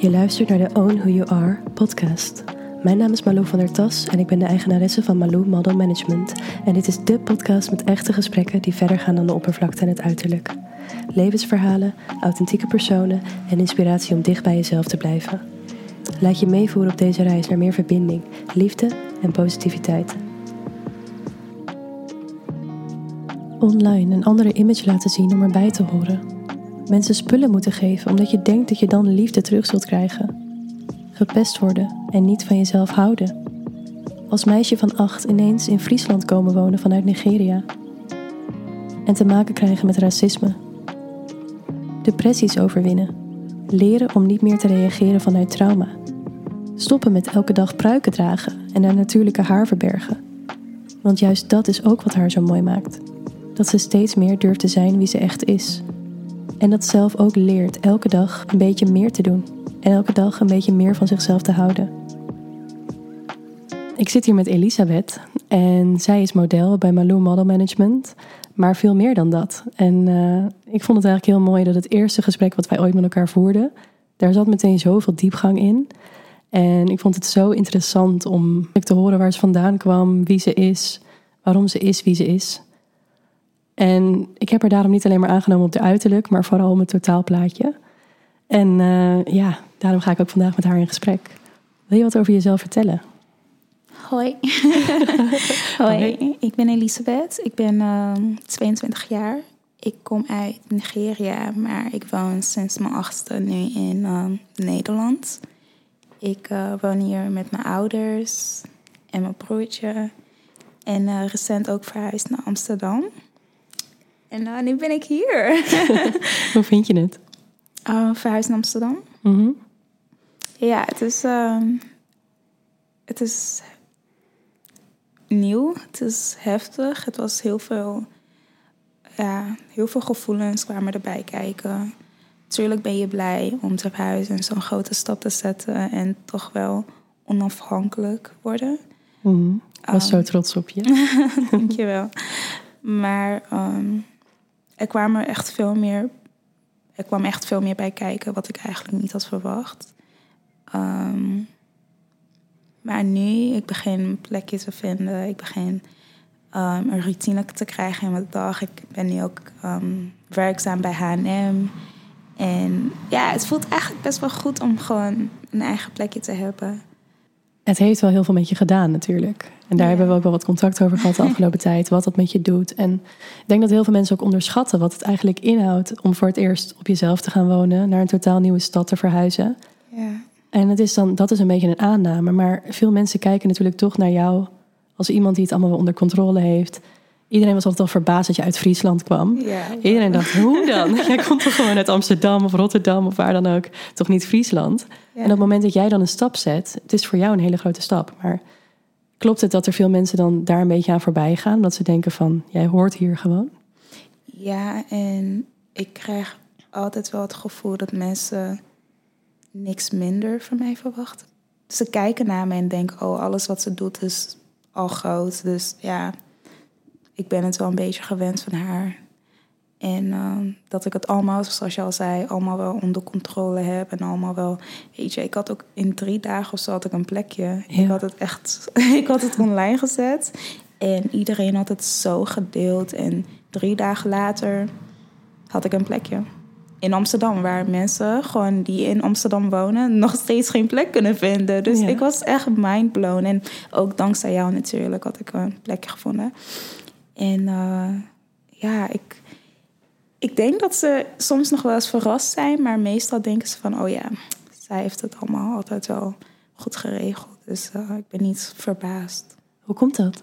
Je luistert naar de Own Who You Are podcast. Mijn naam is Malou van der Tas en ik ben de eigenaresse van Malou Model Management. En dit is de podcast met echte gesprekken die verder gaan dan de oppervlakte en het uiterlijk. Levensverhalen, authentieke personen en inspiratie om dicht bij jezelf te blijven. Laat je meevoeren op deze reis naar meer verbinding, liefde en positiviteit. Online een andere image laten zien om erbij te horen mensen spullen moeten geven omdat je denkt dat je dan liefde terug zult krijgen. Gepest worden en niet van jezelf houden. Als meisje van acht ineens in Friesland komen wonen vanuit Nigeria. En te maken krijgen met racisme. Depressies overwinnen. Leren om niet meer te reageren vanuit trauma. Stoppen met elke dag pruiken dragen en haar natuurlijke haar verbergen. Want juist dat is ook wat haar zo mooi maakt. Dat ze steeds meer durft te zijn wie ze echt is. En dat zelf ook leert elke dag een beetje meer te doen. En elke dag een beetje meer van zichzelf te houden. Ik zit hier met Elisabeth en zij is model bij Malou Model Management. Maar veel meer dan dat. En uh, ik vond het eigenlijk heel mooi dat het eerste gesprek wat wij ooit met elkaar voerden, daar zat meteen zoveel diepgang in. En ik vond het zo interessant om te horen waar ze vandaan kwam, wie ze is, waarom ze is wie ze is. En ik heb haar daarom niet alleen maar aangenomen op de uiterlijk, maar vooral om het totaalplaatje. En uh, ja, daarom ga ik ook vandaag met haar in gesprek. Wil je wat over jezelf vertellen? Hoi. Hoi, ik ben Elisabeth. Ik ben uh, ehm, 22 jaar. Ik kom uit Nigeria, maar ik woon sinds mijn achtste nu in uh, Nederland. Ik uh, woon hier met mijn ouders en mijn broertje. En recent ook verhuisd naar Amsterdam. En uh, nu ben ik hier. Hoe vind je het? Uh, verhuis naar Amsterdam. Mm Ja, het is, uh, het is nieuw. Het is heftig. Het was heel veel, ja, heel veel gevoelens kwamen erbij kijken. Tuurlijk ben je blij om te verhuizen en zo'n grote stap te zetten en toch wel onafhankelijk worden. Mm Ik was zo ehm, trots op je. Dankjewel. Maar um, er kwamen echt veel meer. Er kwam echt veel meer bij kijken wat ik eigenlijk niet had verwacht. Ehm, maar nu, ik begin een plekje te vinden. Ik begin um, een routine te krijgen in mijn dag. Ik ben nu ook ehm, werkzaam bij H&M. En ja, het voelt eigenlijk best wel goed om gewoon een eigen plekje te hebben. Het heeft wel heel veel met je gedaan natuurlijk. En daar hebben we ook wel wat contact over gehad de afgelopen tijd. Wat dat met je doet. En ik denk dat heel veel mensen ook onderschatten wat het eigenlijk inhoudt om voor het eerst op jezelf te gaan wonen. Naar een totaal nieuwe stad te verhuizen. Ja. En het is dan, dat is een beetje een aanname. Maar veel mensen kijken natuurlijk toch naar jou als iemand die het allemaal wel onder controle heeft. Iedereen was altijd al verbaasd dat je uit Friesland kwam. Ja, Iedereen dacht, hoe dan? Jij komt toch gewoon uit Amsterdam of Rotterdam of waar dan ook. Toch niet Friesland? En op het moment dat jij dan een stap zet, het is voor jou een hele grote stap. Maar klopt het dat er veel mensen dan daar een beetje aan voorbij gaan? Dat ze denken van, jij hoort hier gewoon? Ja, en ik krijg altijd wel het gevoel dat mensen niks minder van mij verwachten. Ze kijken naar me en denken, oh, alles wat ze doet is al groot. Dus ja, ik ben het wel een beetje gewend van haar. En ehm, dat ik het allemaal, zoals je al zei, allemaal wel onder controle heb. En allemaal wel, weet je, ik had ook in drie dagen of zo had ik een plekje. Ik had het echt, ik had het online gezet. En iedereen had het zo gedeeld. En drie dagen later had ik een plekje. In Amsterdam, waar mensen gewoon die in Amsterdam wonen, nog steeds geen plek kunnen vinden. Dus ik was echt mindblown. En ook dankzij jou natuurlijk had ik een plekje gevonden. En uh, ja, ik, ik denk dat ze soms nog wel eens verrast zijn, maar meestal denken ze van, oh ja, zij heeft het allemaal altijd wel goed geregeld. Dus uh, ik ben niet verbaasd. Hoe komt dat?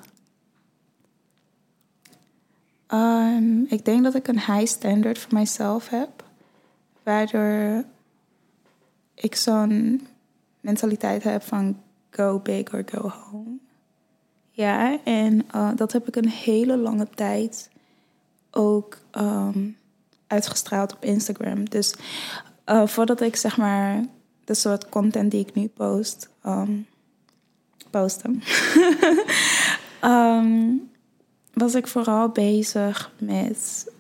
Um, ik denk dat ik een high standard voor mijzelf heb, waardoor ik zo'n mentaliteit heb van go big or go home. Ja, en uh, dat heb ik een hele lange tijd ook um, uitgestraald op Instagram. Dus uh, voordat ik zeg maar de soort content die ik nu post, um, posten, um, was ik vooral bezig met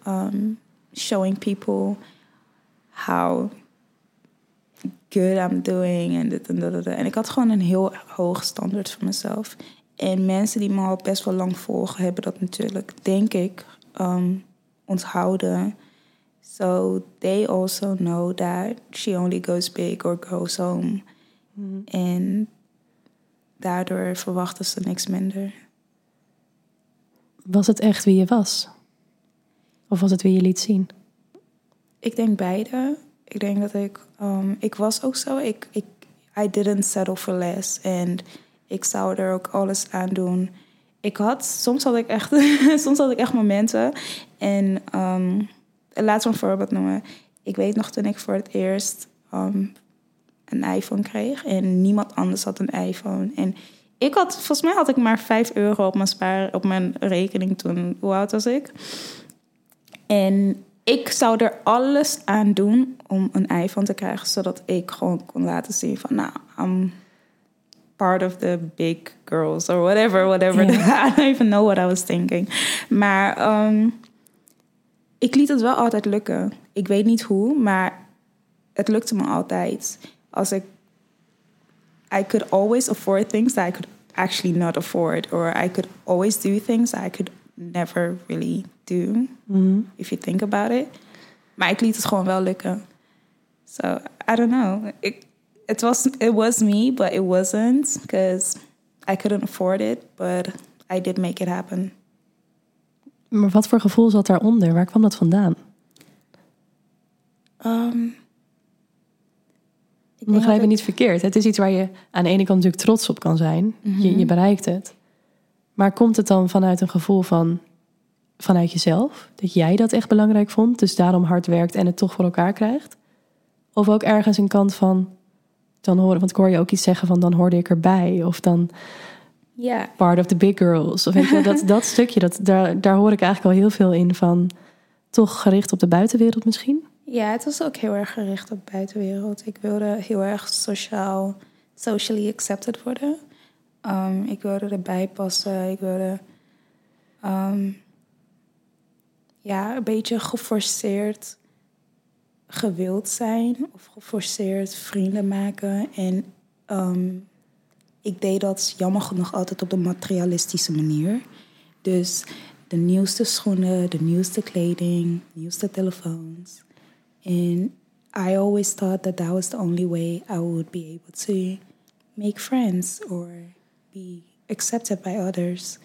showing people how good I'm doing en dit en dat. En ik had gewoon een heel hoog standaard voor mezelf. En mensen die me al best wel lang volgen, hebben dat natuurlijk, denk ik, um, onthouden. So they also know that she only goes big or goes home. Mm. En daardoor verwachten ze niks minder. Was het echt wie je was? Of was het wie je liet zien? Ik denk beide. Ik denk dat ik... Um, ik was ook zo. Ik, ik, I didn't settle for less. En ik zou er ook alles aan doen. Ik had... Soms had ik echt, soms had ik echt momenten. En laat me een voorbeeld noemen. Ik weet nog toen ik voor het eerst um, een iPhone kreeg. En niemand anders had een iPhone. En ik had, volgens mij had ik maar 5 euro op mijn, spaar, op mijn rekening toen. Hoe oud was ik? En ik zou er alles aan doen om een iPhone te krijgen, zodat ik gewoon kon laten zien van, nou, I'm part of the big girls or whatever, whatever. I don't even know what I was thinking. Maar um, ik liet het wel altijd lukken. Ik weet niet hoe, maar het lukte me altijd. Als ik I could always afford things that I could actually not afford, or I could always do things I could never really do, mm-hmm. if you think about it. Maar ik liet het gewoon wel lukken. So, I don't know. It, it, was, it was me, but it wasn't, because I couldn't afford it, but I did make it happen. Maar wat voor gevoel zat daaronder? Waar kwam dat vandaan? Um, ik begrijp me niet verkeerd. Het is iets waar je aan de ene kant natuurlijk trots op kan zijn. je, je mhm. bereikt het. Maar komt het dan vanuit een gevoel van vanuit jezelf? Dat jij dat echt belangrijk vond, dus daarom hard werkt en het toch voor elkaar krijgt? Of ook ergens een kant van dan horen, want ik hoor je ook iets zeggen van dan hoorde ik erbij. Of dan yeah. part of the big girls. Of weet je, dat, dat stukje, dat, daar, daar hoor ik eigenlijk al heel veel in van toch gericht op de buitenwereld misschien. Ja, het was ook heel erg gericht op de buitenwereld. Ik wilde heel erg sociaal, socially accepted worden. Um, ik wilde erbij passen. Ik wilde um, ja, een beetje geforceerd gewild zijn of geforceerd vrienden maken. En um, ik deed dat jammer genoeg altijd op de materialistische manier. Dus de nieuwste schoenen, de nieuwste kleding, nieuwste telefoons. And I always thought that that was the only way I would be able to make friends or be accepted by others.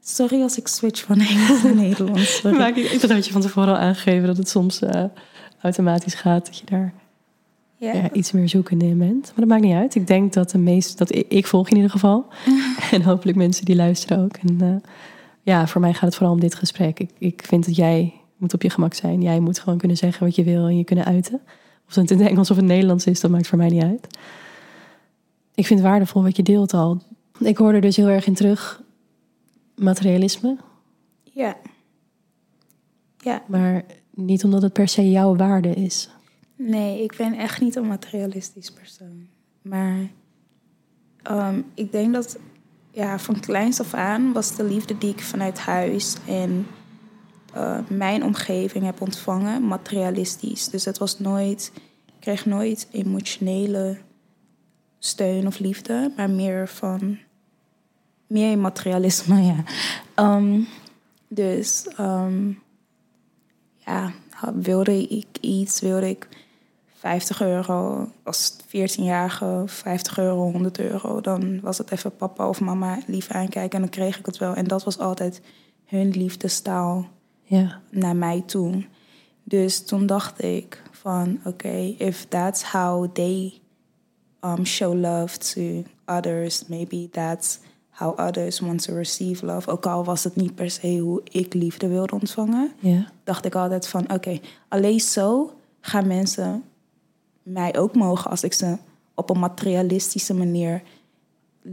Sorry als ik switch van Engels naar Nederlands. Maar ik, ik had je van tevoren al aangegeven dat het soms uh, automatisch gaat. Dat je daar ja, iets meer zoekende in bent. Maar dat maakt niet uit. Ik denk dat de meeste, dat ik, ik volg in ieder geval. en hopelijk mensen die luisteren ook. En uh, ja, voor mij gaat het vooral om dit gesprek. Ik, ik vind dat jij moet op je gemak zijn. Jij moet gewoon kunnen zeggen wat je wil en je kunnen uiten. Of het in het Engels of het Nederlands is, dat maakt voor mij niet uit. Ik vind het waardevol wat je deelt al. Ik hoorde dus heel erg in terug materialisme. Ja. Ja. Maar niet omdat het per se jouw waarde is. Nee, ik ben echt niet een materialistisch persoon. Maar um, ik denk dat ja, van kleins af aan was de liefde die ik vanuit huis en uh, mijn omgeving heb ontvangen, materialistisch. Dus het was nooit, ik kreeg nooit emotionele steun of liefde, maar meer van meer materialisme, ja. Um, dus um, ja, wilde ik iets, wilde ik 50 euro als 14-jarige, 50 euro, 100 euro, dan was het even papa of mama lief aankijken en dan kreeg ik het wel. En dat was altijd hun liefdestaal ja. naar mij toe. Dus toen dacht ik van oké, okay, if that's how they um, show love to others, maybe that's how others want to receive love. Ook al was het niet per se hoe ik liefde wilde ontvangen, dacht ik altijd van oké, alleen zo gaan mensen mij ook mogen als ik ze op een materialistische manier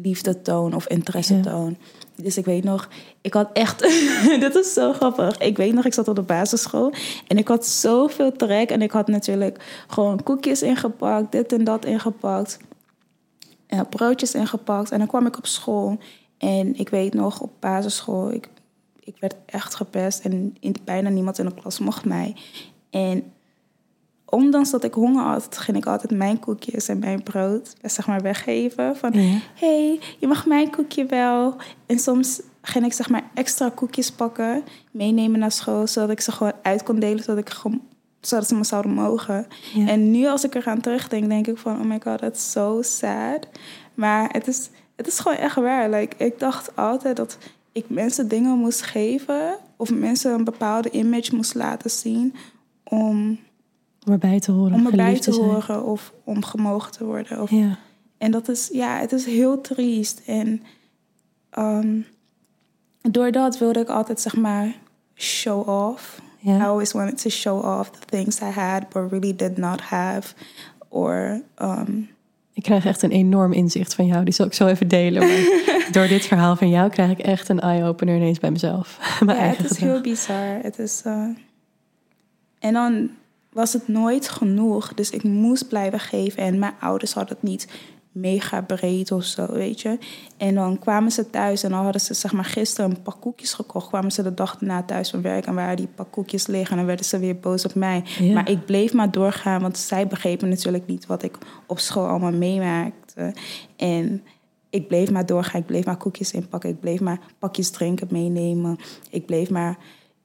liefde toon of interesse toon. Dus ik weet nog, ik had echt, dit is zo grappig. Ik weet nog, ik zat op de basisschool en ik had zoveel trek. En ik had natuurlijk gewoon koekjes ingepakt, dit en dat ingepakt. En broodjes ingepakt. En dan kwam ik op school. En ik weet nog, op basisschool, ik, ik werd echt gepest. En bijna niemand in de klas mocht mij. En ondanks dat ik honger had, ging ik altijd mijn koekjes en mijn brood zeg maar weggeven. Van, Ja. hey, je mag mijn koekje wel. En soms ging ik zeg maar extra koekjes pakken, meenemen naar school, zodat ik ze gewoon uit kon delen, zodat, ik gewoon, zodat ze me zouden mogen. Ja. En nu als ik eraan terugdenk, denk ik van, oh my god, that's so sad. Maar het is, het is gewoon echt waar. Like, ik dacht altijd dat ik mensen dingen moest geven of mensen een bepaalde image moest laten zien om, erbij te horen. om erbij geliefd te zijn. horen of om gemogen te worden. Of, Ja. en dat is, ja, het is heel triest. En ehm, doordat wilde ik altijd, zeg maar, show off. I always wanted to show off the things I had, but really did not have. Or, um, Ik krijg echt een enorm inzicht van jou. Die zal ik zo even delen. Maar door dit verhaal van jou krijg ik echt een eye-opener ineens bij mezelf. Mijn ja, het is heel bizar. Het is, eh, En dan was het nooit genoeg. Dus ik moest blijven geven. En mijn ouders hadden het niet mega breed of zo, weet je. En dan kwamen ze thuis en dan hadden ze zeg maar gisteren een pak koekjes gekocht. Kwamen ze de dag daarna thuis van werk en waren die pak koekjes liggen. En dan werden ze weer boos op mij. Ja. Maar ik bleef maar doorgaan, want zij begrepen natuurlijk niet wat ik op school allemaal meemaakte. En ik bleef maar doorgaan, ik bleef maar koekjes inpakken, ik bleef maar pakjes drinken meenemen. Ik bleef maar,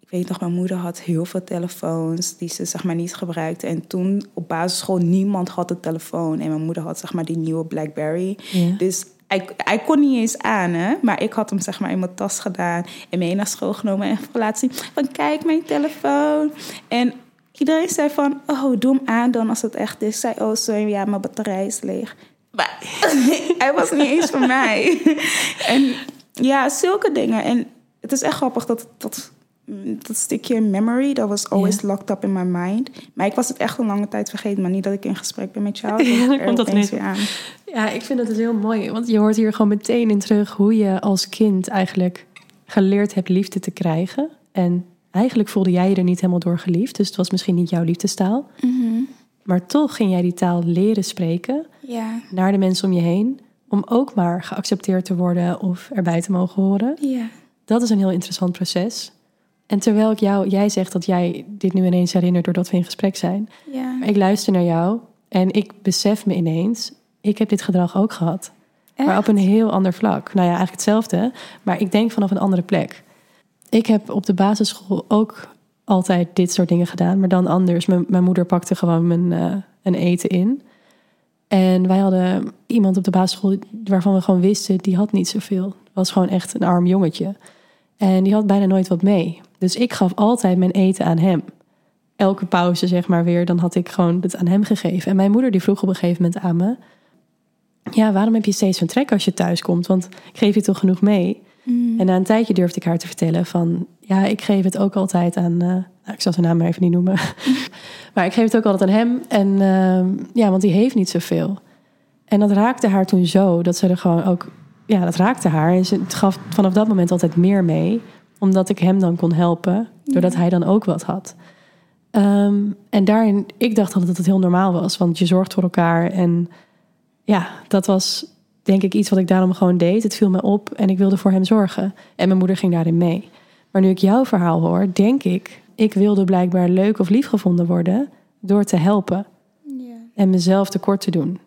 ik weet nog, mijn moeder had heel veel telefoons die ze zeg maar niet gebruikte. En toen op basisschool niemand had een telefoon en mijn moeder had zeg maar die nieuwe Blackberry. Ja. Dus hij, hij kon niet eens aan, hè? maar ik had hem zeg maar in mijn tas gedaan en mee naar school genomen en laten zien van kijk mijn telefoon. En iedereen zei van, oh doe hem aan dan als het echt is. Ik zei, oh sorry, ja mijn batterij is leeg. Maar hij was niet eens van mij. en ja, zulke dingen. En het is echt grappig dat dat, dat stukje memory, dat was always locked up in my mind. Maar ik was het echt een lange tijd vergeten, maar niet dat ik in gesprek ben met jou. Ja, dan komt dat weer aan. Ja, ik vind dat dus heel mooi. Want je hoort hier gewoon meteen in terug hoe je als kind eigenlijk geleerd hebt liefde te krijgen. En eigenlijk voelde jij je er niet helemaal door geliefd. Dus het was misschien niet jouw liefdestaal. Maar toch ging jij die taal leren spreken Ja, naar de mensen om je heen. Om ook maar geaccepteerd te worden of erbij te mogen horen. ja, Dat is een heel interessant proces. En terwijl ik jou, jij zegt dat jij dit nu ineens herinnert doordat we in gesprek zijn. ja. Ik luister naar jou en ik besef me ineens, ik heb dit gedrag ook gehad. Maar op een heel ander vlak. Nou ja, eigenlijk hetzelfde, maar ik denk vanaf een andere plek. Ik heb op de basisschool ook altijd dit soort dingen gedaan, maar dan anders. Mijn, mijn moeder pakte gewoon mijn eh, een eten in. En wij hadden iemand op de basisschool waarvan we gewoon wisten, die had niet zoveel. Was gewoon echt een arm jongetje. En die had bijna nooit wat mee. Dus ik gaf altijd mijn eten aan hem. Elke pauze, zeg maar weer, dan had ik gewoon het aan hem gegeven. En mijn moeder die vroeg op een gegeven moment aan me... Ja, waarom heb je steeds zo'n trek als je thuis komt? Want ik geef je toch genoeg mee? En na een tijdje durfde ik haar te vertellen van... Ja, ik geef het ook altijd aan... eh, nou, ik zal zijn naam maar even niet noemen. maar ik geef het ook altijd aan hem. En ehm, ja, want die heeft niet zoveel. En dat raakte haar toen zo dat ze er gewoon ook... Ja, dat raakte haar. En ze gaf vanaf dat moment altijd meer mee. Omdat ik hem dan kon helpen. Doordat hij dan ook wat had. Ehm, en daarin, ik dacht altijd dat het heel normaal was. Want je zorgt voor elkaar. En ja, dat was denk ik iets wat ik daarom gewoon deed. Het viel me op en ik wilde voor hem zorgen. En mijn moeder ging daarin mee. Maar nu ik jouw verhaal hoor, denk ik... ik wilde blijkbaar leuk of lief gevonden worden... door te helpen ja. en mezelf tekort te doen.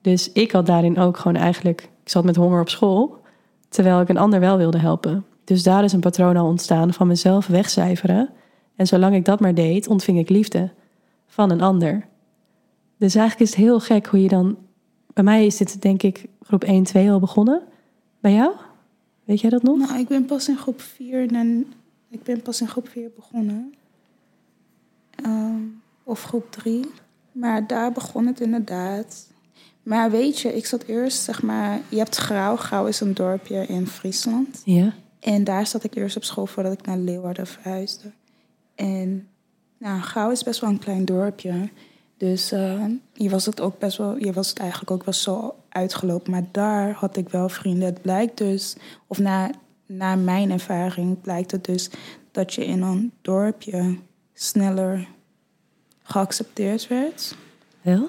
Dus ik had daarin ook gewoon eigenlijk... zat met honger op school... terwijl ik een ander wel wilde helpen. Dus daar is een patroon al ontstaan van mezelf wegcijferen... en zolang ik dat maar deed, ontving ik liefde van een ander. Dus eigenlijk is het heel gek hoe je dan... Bij mij is dit denk ik groep 1, 2 al begonnen. Bij jou? Weet jij dat nog? Nou, ik ben pas in groep 4 en ik ben pas in groep 4 begonnen. Ehm, of groep 3. Maar daar begon het inderdaad. Maar weet je, ik zat eerst, zeg maar, je hebt Grauw. Grauw is een dorpje in Friesland. Ja. En daar zat ik eerst op school voordat ik naar Leeuwarden verhuisde. En nou, Gouw is best wel een klein dorpje. Dus eh, hier was het ook best wel, hier was het eigenlijk ook wel zo uitgelopen. Maar daar had ik wel vrienden. Het blijkt dus, of na, na mijn ervaring blijkt het dus dat je in een dorpje sneller geaccepteerd werd. Wel?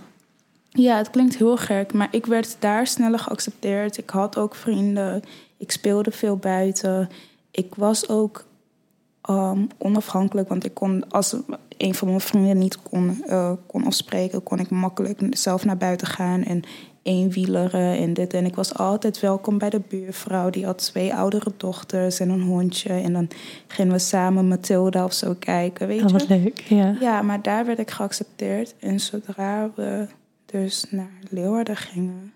Ja, het klinkt heel gek, maar ik werd daar sneller geaccepteerd. Ik had ook vrienden. Ik speelde veel buiten. Ik was ook um, onafhankelijk. Want ik kon, als een van mijn vrienden niet kon, uh, kon afspreken, kon ik makkelijk zelf naar buiten gaan en eenwieleren en dit. En ik was altijd welkom bij de buurvrouw. Die had twee oudere dochters en een hondje. En dan gingen we samen Mathilda of zo kijken, weet oh, je. wat leuk, ja. Ja, maar daar werd ik geaccepteerd. En zodra we dus naar Leeuwarden gingen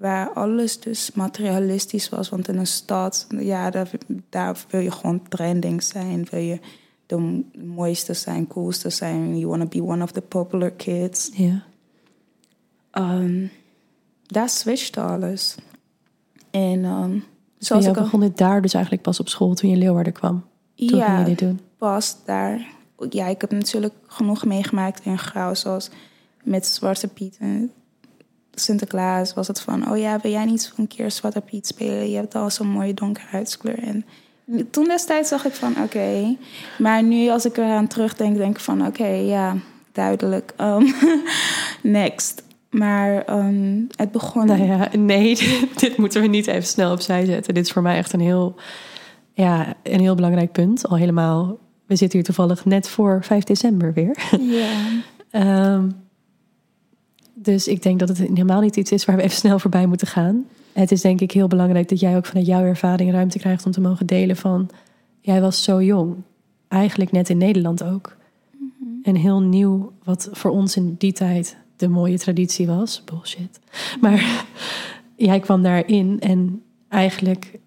waar alles dus materialistisch was. Want in een stad, ja, daar, daar wil je gewoon trending zijn. Wil je de mooiste zijn, coolste zijn. You want to be one of the popular kids. Ja. Um, daar switchte alles. En um, zoals ik begon dit daar dus eigenlijk pas op school toen je in Leeuwarden kwam? Toen ja, je dit doen? pas daar. Ja, ik heb natuurlijk genoeg meegemaakt in Grauw, zoals met Zwarte Piet. En Sinterklaas was het van... oh ja, wil jij niet een keer Zwarte Piet spelen? Je hebt al zo'n mooie donkere huidskleur. En toen destijds zag ik van oké. Maar nu als ik eraan terugdenk, denk ik van oké, ja, duidelijk. Um, next. Maar um, het begon... Nou ja, nee, dit moeten we niet even snel opzij zetten. Dit is voor mij echt een heel, ja, een heel belangrijk punt. Al helemaal, we zitten hier toevallig net voor 5 december weer. Ja. um, dus ik denk dat het helemaal niet iets is waar we even snel voorbij moeten gaan. Het is denk ik heel belangrijk dat jij ook vanuit jouw ervaring ruimte krijgt om te mogen delen van... Jij was zo jong, eigenlijk net in Nederland ook. Mm -hmm. En heel nieuw, wat voor ons in die tijd de mooie traditie was. Bullshit. Maar jij kwam daarin en eigenlijk...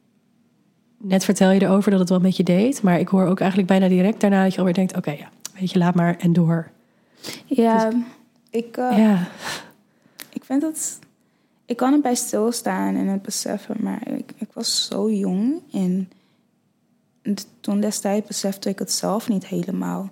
Net vertel je erover dat het wat met je deed. Maar ik hoor ook eigenlijk bijna direct daarna dat je alweer denkt... Oké, okay, ja, weet je, laat maar en door. Ja, dus, ik, uh, ja. ik vind het. Ik kan erbij stilstaan en het beseffen, maar ik, ik was zo jong. En toen destijds besefte ik het zelf niet helemaal.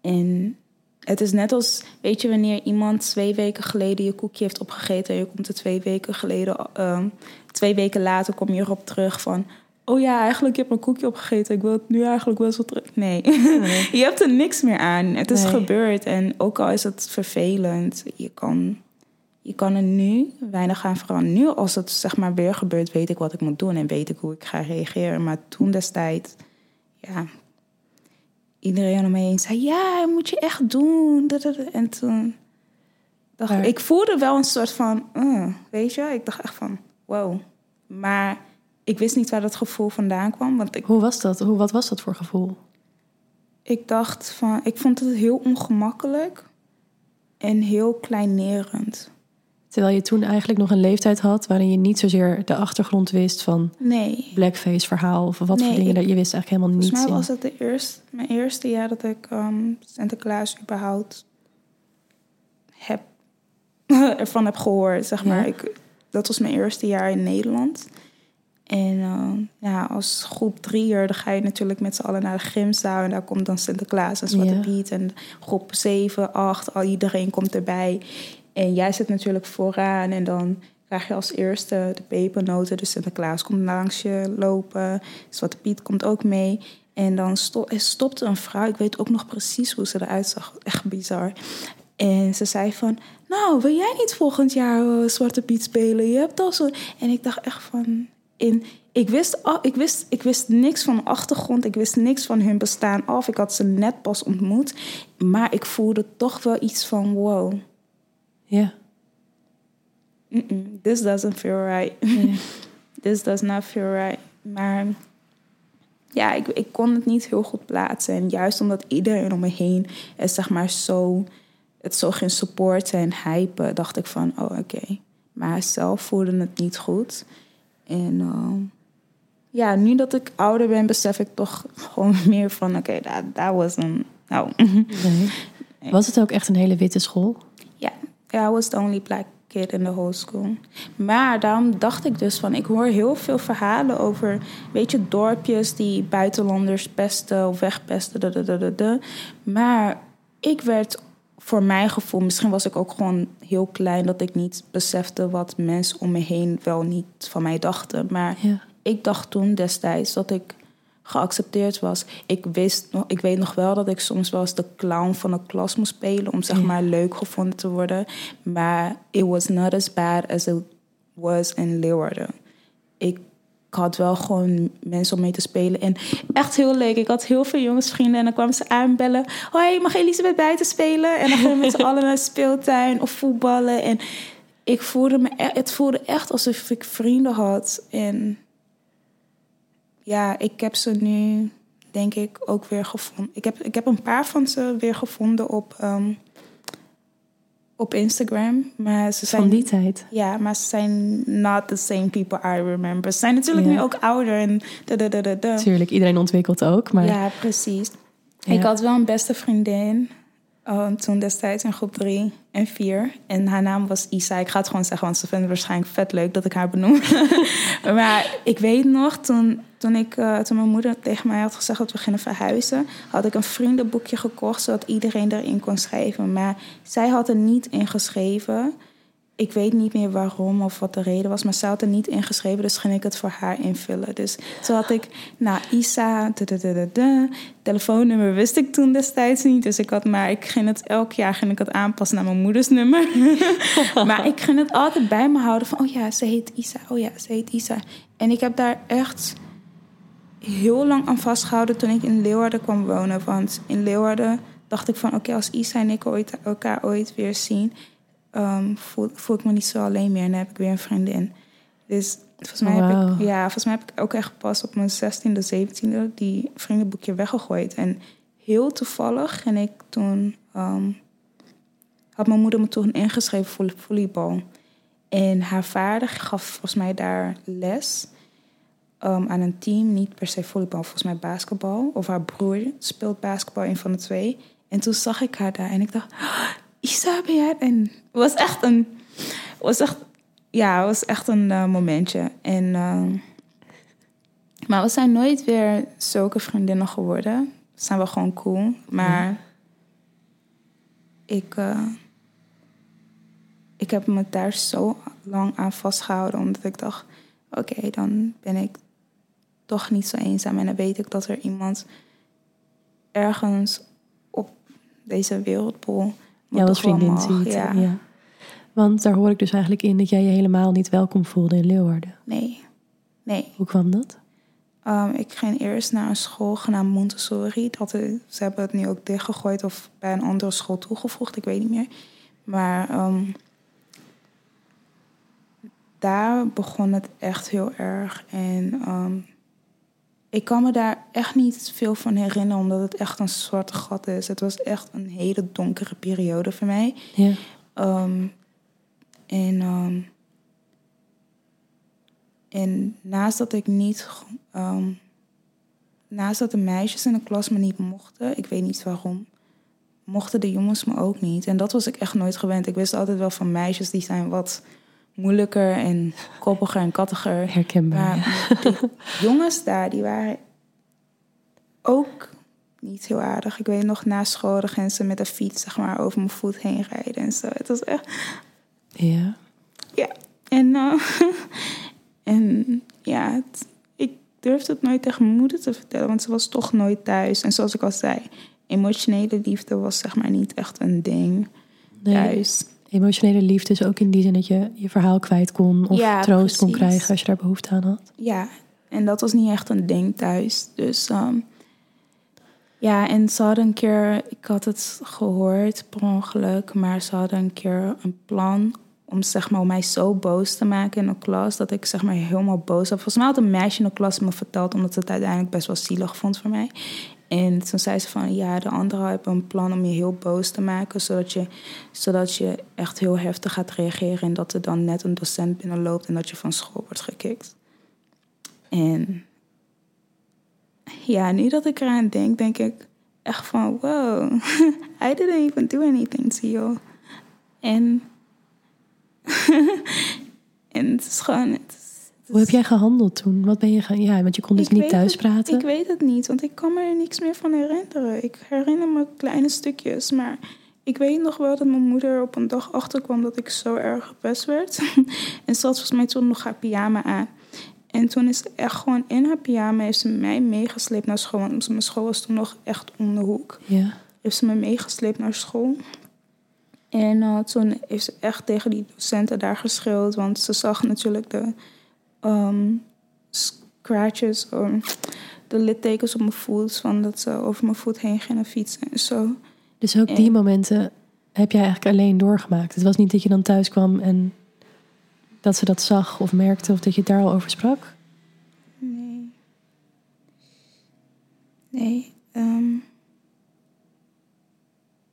En het is net als, weet je, wanneer iemand twee weken geleden je koekje heeft opgegeten en je komt er twee weken geleden, um, twee weken later kom je erop terug van, oh ja, eigenlijk heb ik mijn koekje opgegeten. Ik wil het nu eigenlijk wel zo terug. Nee, nee. je hebt er niks meer aan. Het is nee. gebeurd. En ook al is het vervelend, je kan, je kan er nu weinig aan veranderen. Nu, als het zeg maar weer gebeurt, weet ik wat ik moet doen en weet ik hoe ik ga reageren. Maar toen destijds, ja, iedereen om me heen zei: Ja, moet je echt doen. En toen dacht ik, ik voelde wel een soort van, uh, weet je, ik dacht echt van, wow. Maar ik wist niet waar dat gevoel vandaan kwam. Want ik, Hoe was dat? Hoe, wat was dat voor gevoel? Ik dacht van, ik vond het heel ongemakkelijk en heel kleinerend. Terwijl je toen eigenlijk nog een leeftijd had waarin je niet zozeer de achtergrond wist van nee. blackface verhaal of wat nee, voor dingen dat je wist eigenlijk helemaal niet. Volgens mij was het de eerste, mijn eerste jaar dat ik um, Sinterklaas überhaupt heb, ervan heb gehoord, zeg maar. Ja. Ik, dat was mijn eerste jaar in Nederland. En uh, ja, als groep drieër, dan ga je natuurlijk met z'n allen naar de gymzaal. En daar komt dan Sinterklaas en Zwarte Ja. Piet. En groep 7, 8, al iedereen komt erbij. En jij zit natuurlijk vooraan. En dan krijg je als eerste de pepernoten. Dus Sinterklaas komt langs je lopen. Zwarte Piet komt ook mee. En dan sto stopte een vrouw. Ik weet ook nog precies hoe ze eruit zag. Echt bizar. En ze zei van... Nou, wil jij niet volgend jaar uh, Zwarte Piet spelen? Je hebt al zo... En ik dacht echt van... In, ik, wist, ik, wist, ik wist niks van achtergrond. Ik wist niks van hun bestaan af. Ik had ze net pas ontmoet. Maar ik voelde toch wel iets van... Wow. Ja. Mm -mm, this doesn't feel right. This does not feel right. Maar ja, ik, ik kon het niet heel goed plaatsen. En juist omdat iedereen om me heen het zeg maar zo, het zo ging supporten en hypen, dacht ik van, oh oké. Okay. Maar zelf voelde het niet goed. En uh, ja, nu dat ik ouder ben, besef ik toch gewoon meer van, oké, okay, dat was een, nou. Nee. Was het ook echt een hele witte school? Ja, yeah, I was the only black kid in the whole school. Maar daarom dacht ik dus van, ik hoor heel veel verhalen over, weet je, dorpjes die buitenlanders pesten of wegpesten. Da, da, da, da. Maar ik werd voor mijn gevoel, misschien was ik ook gewoon heel klein dat ik niet besefte wat mensen om me heen wel niet van mij dachten. Maar ja. ik dacht toen destijds dat ik geaccepteerd was. Ik, wist ik weet nog wel dat ik soms wel eens de clown van de klas moest spelen om zeg maar leuk gevonden te worden. Maar it was not as bad as it was in Leeuwarden. Ik had wel gewoon mensen om mee te spelen. En echt heel leuk. Ik had heel veel jongensvrienden en dan kwamen ze aanbellen. Hoi, mag Elisabeth buiten spelen? En dan gingen we met z'n allen naar de speeltuin of voetballen. En ik voelde me, e- het voelde echt alsof ik vrienden had. En ja, ik heb ze nu, denk ik, ook weer gevonden. Ik heb, ik heb een paar van ze weer gevonden op, ehm, op Instagram. Maar ze zijn Van die tijd. ja, maar ze zijn not the same people I remember. Ze zijn natuurlijk Ja. nu ook ouder en da da da da da. Tuurlijk, iedereen ontwikkelt ook. Maar Ja, precies. Ja. Ik had wel een beste vriendin uh, toen destijds in groep 3 en 4. En haar naam was Isa. Ik ga het gewoon zeggen, want ze vinden het waarschijnlijk vet leuk dat ik haar benoem. maar ik weet nog, toen, toen, ik, uh, toen mijn moeder tegen mij had gezegd dat we gingen verhuizen... had ik een vriendenboekje gekocht, zodat iedereen erin kon schrijven. Maar zij had er niet in geschreven... Ik weet niet meer waarom of wat de reden was, maar ze had er niet ingeschreven, dus ging ik het voor haar invullen. Dus toen had ik, nou, Isa, telefoonnummer wist ik toen destijds niet, dus ik had maar, ik ging het elk jaar ging ik het aanpassen naar mijn moeders nummer. maar ik ging het altijd bij me houden van, oh ja, ze heet Isa, oh ja, ze heet Isa. En ik heb daar echt heel lang aan vastgehouden toen ik in Leeuwarden kwam wonen, want in Leeuwarden dacht ik van, oké, als Isa en ik ooit, elkaar ooit weer zien um, voel, voel ik me niet zo alleen meer. En dan heb ik weer een vriendin. Dus volgens mij, Wow. heb, ik, ja, volgens mij heb ik ook echt pas op mijn 16e, 17e die vriendenboekje weggegooid. En heel toevallig ging ik toen... um, had mijn moeder me toen ingeschreven voor volleybal. En haar vader gaf volgens mij daar les um, aan een team. Niet per se volleybal, volgens mij basketbal. Of haar broer speelt basketbal, een van de twee. En toen zag ik haar daar en ik dacht... Ben jij? En het was echt een, was echt, ja, het was echt een uh, momentje. En, uh, maar we zijn nooit weer zulke vriendinnen geworden. We zijn wel gewoon cool. Maar mm. ik, uh, ik heb me daar zo lang aan vastgehouden. Omdat ik dacht, oké, okay, dan ben ik toch niet zo eenzaam. En dan weet ik dat er iemand ergens op deze wereldbol ja, als vriendin ziet. Ja. ja. Want daar hoor ik dus eigenlijk in dat jij je helemaal niet welkom voelde in Leeuwarden. Nee, nee. Hoe kwam dat? Um, ik ging eerst naar een school genaamd Montessori. Dat ze hebben het nu ook dichtgegooid of bij een andere school toegevoegd, ik weet niet meer. Maar um, daar begon het echt heel erg. En um, ik kan me daar echt niet veel van herinneren, omdat het echt een zwart gat is. Het was echt een hele donkere periode voor mij. Ja. Um, en, um, en naast dat ik niet. Um, naast dat de meisjes in de klas me niet mochten, ik weet niet waarom, mochten de jongens me ook niet. En dat was ik echt nooit gewend. Ik wist altijd wel van meisjes die zijn wat moeilijker en koppiger en kattiger. Herkenbaar. Maar de jongens daar, die waren ook niet heel aardig. Ik weet nog, na school gingen ze met de fiets zeg maar, over mijn voet heen rijden en zo. Het was echt... Ja. Ja. En, uh, en ja, het, ik durfde het nooit tegen mijn moeder te vertellen, want ze was toch nooit thuis. En zoals ik al zei, emotionele liefde was zeg maar niet echt een ding nee. thuis. Emotionele liefde is ook in die zin dat je je verhaal kwijt kon of ja, troost precies. kon krijgen als je daar behoefte aan had. Ja, en dat was niet echt een ding thuis. Dus um, ja, en ze hadden een keer, ik had het gehoord per ongeluk, maar ze hadden een keer een plan om, zeg maar, om mij zo boos te maken in de klas dat ik zeg maar helemaal boos was. Volgens mij had een meisje in de klas me verteld, omdat ze het uiteindelijk best wel zielig vond voor mij. En toen zei ze van, ja, de anderen hebben een plan om je heel boos te maken, zodat je, zodat je echt heel heftig gaat reageren en dat er dan net een docent binnenloopt en dat je van school wordt gekikt. En ja, nu dat ik eraan denk, denk ik echt van, wow, I didn't even do anything to you. En, en het is gewoon... Hoe heb jij gehandeld toen? Wat ben je gaan... Ja, want je kon dus Ik niet thuis het- praten. Ik weet het niet, want ik kan me er niks meer van herinneren. Ik herinner me kleine stukjes, maar ik weet nog wel dat mijn moeder op een dag achterkwam dat ik zo erg gepest werd. en ze had volgens mij toen nog haar pyjama aan. En toen is ze echt gewoon in haar pyjama heeft ze mij meegesleept naar school. Want mijn school was toen nog echt om de hoek. Ja. Heeft ze me meegesleept naar school. En uh, toen heeft ze echt tegen die docenten daar geschreeuwd. Want ze zag natuurlijk de, um, scratches, um, de littekens op mijn voet, van dat ze over mijn voet heen gingen fietsen en zo. Dus ook die momenten heb jij eigenlijk alleen doorgemaakt. Het was niet dat je dan thuis kwam en dat ze dat zag of merkte of dat je daar al over sprak? Nee. Nee. ehm,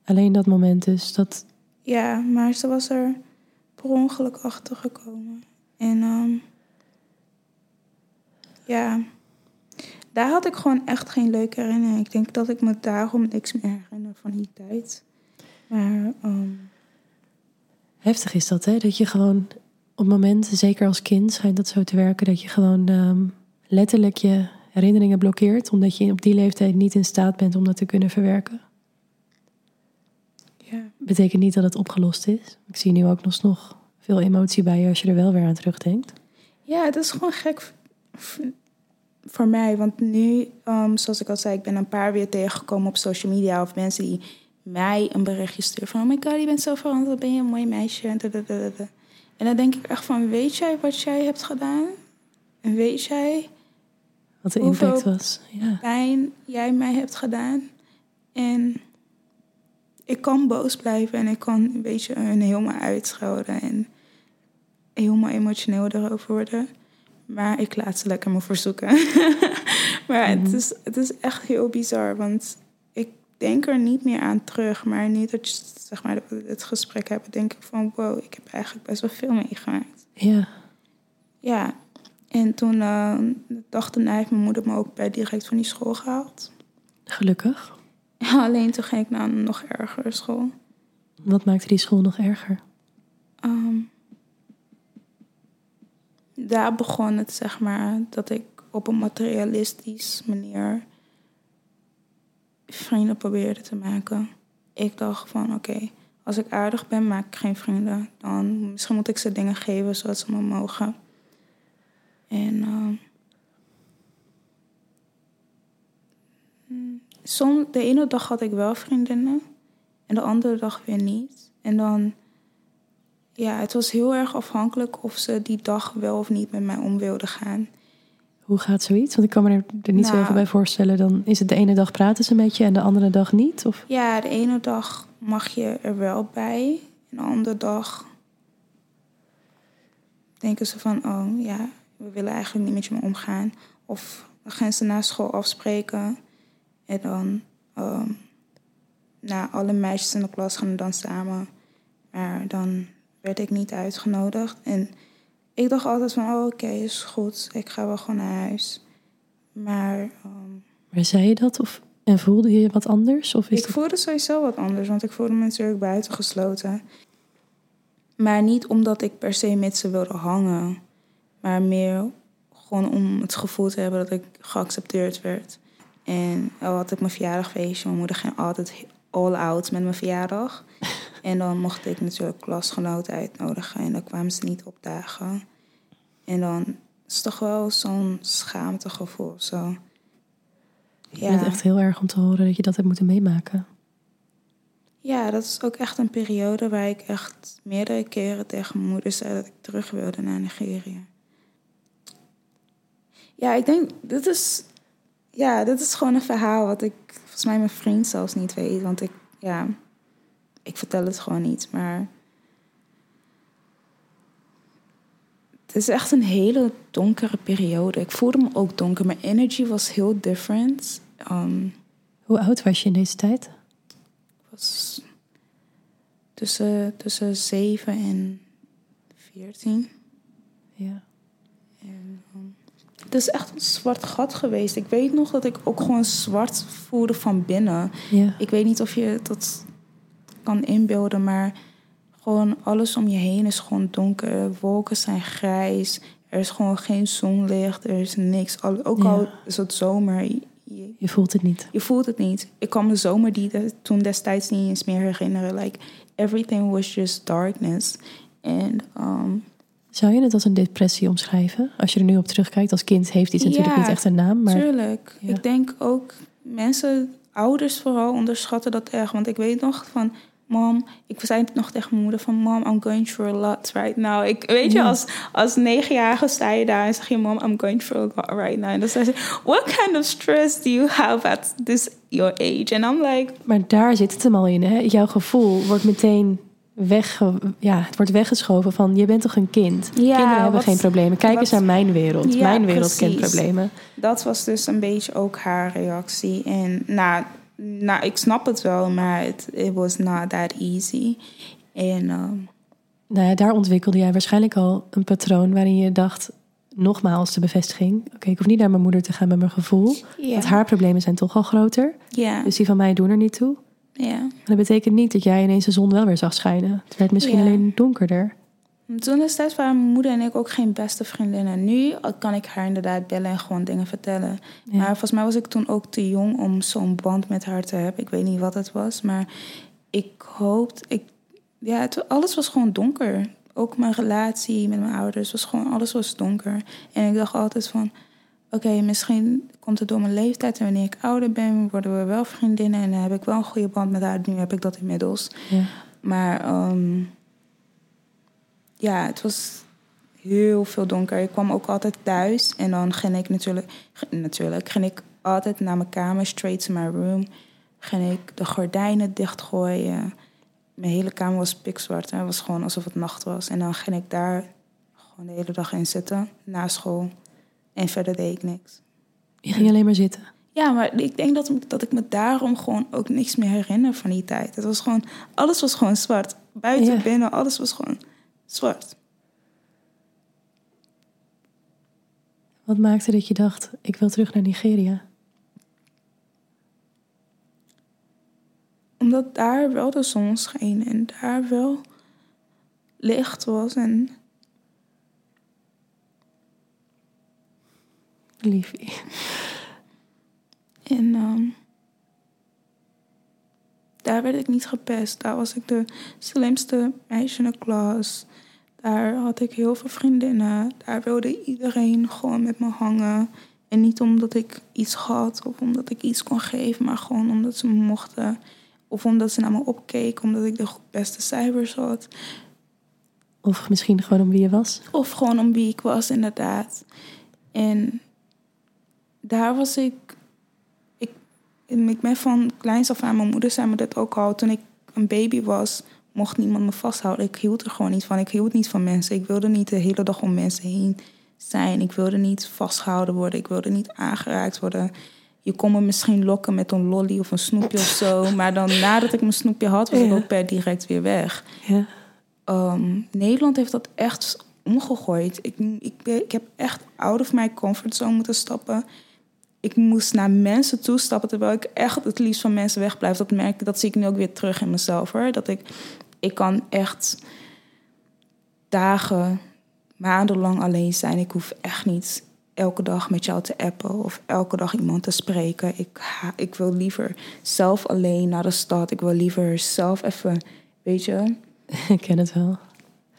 Alleen dat moment dus. Dat, ja, maar ze was er per ongeluk achter gekomen. En ehm, ja, daar had ik gewoon echt geen leuke herinnering. Ik denk dat ik me daarom niks meer herinner van die tijd. Maar ehm, heftig is dat, hè? Dat je gewoon op momenten, zeker als kind, schijnt dat zo te werken, dat je gewoon ehm, letterlijk je herinneringen blokkeert, omdat je op die leeftijd niet in staat bent om dat te kunnen verwerken. ja, Betekent niet dat het opgelost is. Ik zie nu ook nog, nog veel emotie bij je als je er wel weer aan terugdenkt. Ja, het is gewoon gek voor mij. Want nu, ehm, zoals ik al zei, ik ben een paar weer tegengekomen op social media. Of mensen die mij een berichtje sturen van... Oh my god, je bent zo veranderd, ben je een mooi meisje. En, dan denk ik echt van, weet jij wat jij hebt gedaan? En weet jij Wat de Hoeveel- impact was. Ja. pijn jij mij hebt gedaan? En ik kan boos blijven en ik kan een beetje hun helemaal uitschelden. En helemaal emotioneel erover worden. Maar ik laat ze lekker me verzoeken. maar het, Mhm. is, het is echt heel bizar, want ik denk er niet meer aan terug. Maar nu dat je zeg maar, dat we het gesprek hebben, denk ik van... wow, ik heb eigenlijk best wel veel meegemaakt. ja. Ja, en toen, eh, de dag daarna heeft mijn moeder me ook bij direct van die school gehaald. Gelukkig. Alleen toen ging ik naar een nog ergere school. Wat maakte die school nog erger? Ehm, daar begon het, zeg maar, dat ik op een materialistisch manier vrienden probeerde te maken. Ik dacht van, oké, als ik aardig ben, maak ik geen vrienden. Dan misschien moet ik ze dingen geven zodat ze me mogen. En ehm, mm, som, de ene dag had ik wel vriendinnen en de andere dag weer niet. En dan ja, het was heel erg afhankelijk of ze die dag wel of niet met mij om wilden gaan. Hoe gaat zoiets? Want ik kan me er, niet zo Nou. even bij voorstellen. Dan is het de ene dag praten ze met je en de andere dag niet? Of Ja, de ene dag mag je er wel bij. En de andere dag denken ze van, oh ja, we willen eigenlijk niet met je omgaan. Of dan gaan ze na school afspreken. En dan, ehm nou, alle meisjes in de klas gaan dan samen. Maar dan werd ik niet uitgenodigd. En ik dacht altijd van, oh oké, is goed. Ik ga wel gewoon naar huis. Maar ehm, maar zei je dat? Of, en voelde je wat anders? Of is ik dat... voelde sowieso wat anders, want ik voelde me natuurlijk buitengesloten. Maar niet omdat ik per se met ze wilde hangen, maar meer gewoon om het gevoel te hebben dat ik geaccepteerd werd. En al had ik mijn verjaardagfeestje, mijn moeder ging altijd all out met mijn verjaardag. En dan mocht ik natuurlijk klasgenoten uitnodigen en dan kwamen ze niet opdagen. En dan is het toch wel zo'n schaamtegevoel. Zo. Ik vind het echt heel erg om te horen dat je dat hebt moeten meemaken. Ja, dat is ook echt een periode waar ik echt meerdere keren tegen mijn moeder zei dat ik terug wilde naar Nigeria. Ja, ik denk, dit is, ja, dit is gewoon een verhaal wat ik volgens mij mijn vriend zelfs niet weet. Want ik, ja, ik vertel het gewoon niet. Maar het is echt een hele donkere periode. Ik voelde me ook donker. Mijn energy was heel different. Um, Hoe oud was je in deze tijd? was tussen, tussen 7 en 14. Ja. En, het is echt een zwart gat geweest. Ik weet nog dat ik ook gewoon zwart voelde van binnen. Ja. Ik weet niet of je dat kan inbeelden, maar gewoon alles om je heen is gewoon donker. Wolken zijn grijs. Er is gewoon geen zonlicht. Er is niks. Ook Ja. al is het zomer. Je, je- Je voelt het niet. je voelt het niet. Ik kan de zomer die de- toen destijds niet eens meer herinneren. Like, everything was just darkness. En um, Zou je het als een depressie omschrijven? Als je er nu op terugkijkt, als kind heeft iets natuurlijk Ja, niet echt een naam. Maar tuurlijk. Ja. Ik denk ook mensen, ouders vooral, onderschatten dat erg. Want ik weet nog van Mom, ik zei het nog tegen mijn moeder van... Mom, I'm going through a lot right now. Ik, weet je, als, als negenjarige sta je daar en zeg je... Mom, I'm going through a lot right now. En dan zei ze... What kind of stress do you have at this your age? And I'm like... Maar daar zit het hem al in, hè? Jouw gevoel wordt meteen weg, ja, het wordt weggeschoven van je bent toch een kind. Ja, Kinderen hebben wat- geen problemen. Kijk eens naar mijn wereld. Ja, mijn wereld kent problemen. Dat was dus een beetje ook haar reactie. En nou, nou ik snap het wel, maar it, it was not that easy. En ehm, Nou ja, daar ontwikkelde jij waarschijnlijk al een patroon waarin je dacht, nogmaals de bevestiging. Oké, ik hoef niet naar mijn moeder te gaan met mijn gevoel. Want haar problemen zijn toch al groter. Dus die van mij doen er niet toe. Ja. Dat betekent niet dat jij ineens de zon wel weer zag schijnen. Het werd misschien Ja. alleen donkerder. Toen destijds waren mijn moeder en ik ook geen beste vriendinnen. Nu kan ik haar inderdaad bellen en gewoon dingen vertellen. Ja. Maar volgens mij was ik toen ook te jong om zo'n band met haar te hebben. Ik weet niet wat het was, maar ik hoopte... Ik, ja, het, alles was gewoon donker. Ook mijn relatie met mijn ouders was gewoon... Alles was donker. En ik dacht altijd van... Oké, misschien komt het door mijn leeftijd. En wanneer ik ouder ben, worden we wel vriendinnen. En dan heb ik wel een goede band met haar. Nu heb ik dat inmiddels. Ja. Maar ehm, ja, het was heel veel donker. Ik kwam ook altijd thuis en dan ging ik natuurlijk, natuurlijk ging ik altijd naar mijn kamer, straight to my room. Ging ik de gordijnen dichtgooien. Mijn hele kamer was pikzwart. hè. Het was gewoon alsof het nacht was. En dan ging ik daar gewoon de hele dag in zitten, na school. En verder deed ik niks. Je ging alleen maar zitten. Ja, maar ik denk dat, dat ik me daarom gewoon ook niks meer herinner van die tijd. Het was gewoon, alles was gewoon zwart. Buiten, Ja. binnen, alles was gewoon zwart. Wat maakte dat je dacht, ik wil terug naar Nigeria? Omdat daar wel de zon scheen en daar wel licht was. En Liefie. En ehm, daar werd ik niet gepest. Daar was ik de slimste meisje in de klas. Daar had ik heel veel vriendinnen. Daar wilde iedereen gewoon met me hangen. En niet omdat ik iets had of omdat ik iets kon geven, maar gewoon omdat ze me mochten. Of omdat ze naar me opkeken, omdat ik de beste cijfers had. Of misschien gewoon om wie je was. Of gewoon om wie ik was, inderdaad. En daar was ik. Ik, ik ben van kleins af aan, mijn moeder zei me dat ook al. Toen ik een baby was, mocht niemand me vasthouden. Ik hield er gewoon niet van. Ik hield niet van mensen. Ik wilde niet de hele dag om mensen heen zijn. Ik wilde niet vastgehouden worden. Ik wilde niet aangeraakt worden. Je kon me misschien lokken met een lolly of een snoepje of zo. Maar dan nadat ik mijn snoepje had, was ik ook per direct weer weg. Ja. Ehm, Nederland heeft dat echt omgegooid. Ik, ik, ik heb echt out of my comfortzone moeten stappen. Ik moest naar mensen toe stappen terwijl ik echt het liefst van mensen wegblijf. Dat merk ik, dat zie ik nu ook weer terug in mezelf hoor. Dat ik, ik kan echt dagen, maandenlang alleen zijn. Ik hoef echt niet elke dag met jou te appen of elke dag iemand te spreken. Ik, ik wil liever zelf alleen naar de stad. Ik wil liever zelf even, weet je, Ik ken het wel.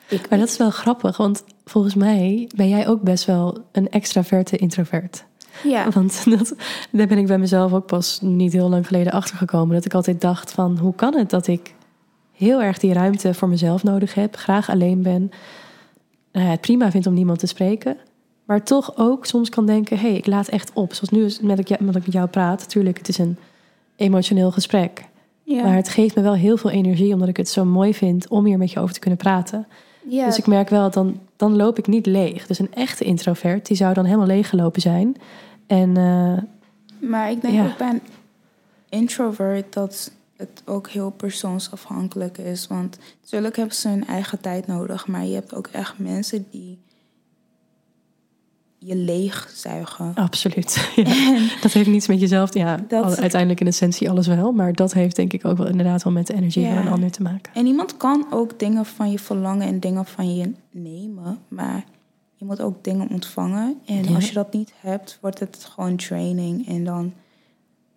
ik, Maar dat is wel grappig, want volgens mij ben jij ook best wel een extraverte introvert. Ja. Want dat, daar ben ik bij mezelf ook pas niet heel lang geleden achtergekomen. Dat ik altijd dacht van, hoe kan het dat ik heel erg die ruimte voor mezelf nodig heb. Graag alleen ben. Nou ja, het prima vind om niemand te spreken. Maar toch ook soms kan denken, hé, hey, ik laat echt op. Zoals nu is met ik, met ik met jou praat. Natuurlijk, het is een emotioneel gesprek. Ja. Maar het geeft me wel heel veel energie, omdat ik het zo mooi vind om hier met je over te kunnen praten. Ja. Dus ik merk wel, dan, dan loop ik niet leeg. Dus een echte introvert, die zou dan helemaal leeggelopen zijn. En eh, maar ik denk Ja. ook bij een introvert dat het ook heel persoonsafhankelijk is. Want natuurlijk hebben ze hun eigen tijd nodig. Maar je hebt ook echt mensen die je leegzuigen. absoluut. Ja, dat heeft niets met jezelf. Ja, Dat- al- uiteindelijk in essentie alles wel. Maar dat heeft denk ik ook wel inderdaad wel met de energie Ja. van een ander te maken. En iemand kan ook dingen van je verlangen en dingen van je nemen. Maar je moet ook dingen ontvangen. En Ja. als je dat niet hebt, wordt het gewoon training. En dan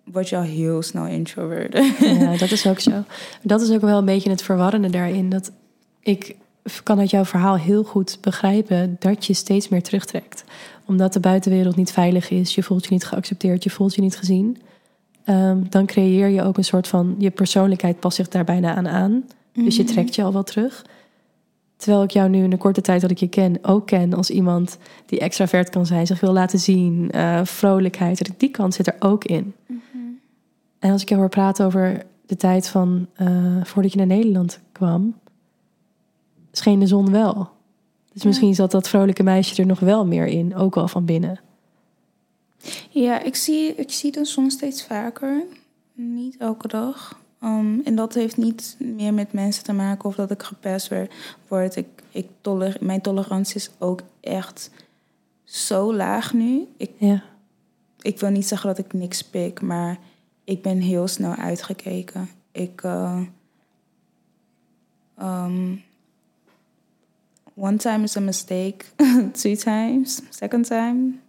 word je al heel snel introvert. Ja, dat is ook zo. Dat is ook wel een beetje het verwarrende daarin. Dat ik kan uit jouw verhaal heel goed begrijpen dat je steeds meer terugtrekt. Omdat de buitenwereld niet veilig is. Je voelt je niet geaccepteerd, je voelt je niet gezien. ehm, dan creëer je ook een soort van je persoonlijkheid past zich daar bijna aan aan. Dus je Mhm. trekt je al wel terug. Terwijl ik jou nu in de korte tijd dat ik je ken ook ken als iemand die extravert kan zijn, zich wil laten zien, eh, vrolijkheid. Die kant zit er ook in. Mhm. En als ik jou hoor praten over de tijd van eh, voordat je naar Nederland kwam, scheen de zon wel. Dus misschien zat dat vrolijke meisje er nog wel meer in, ook al van binnen. Ja, ik zie, ik zie het soms steeds vaker. Niet elke dag. Um, en dat heeft niet meer met mensen te maken of dat ik gepest word. Ik, ik toler, mijn tolerantie is ook echt zo laag nu. Ik, Ja, ik wil niet zeggen dat ik niks pik, maar ik ben heel snel uitgekeken. Ik. um, one time is a mistake, two times, second time,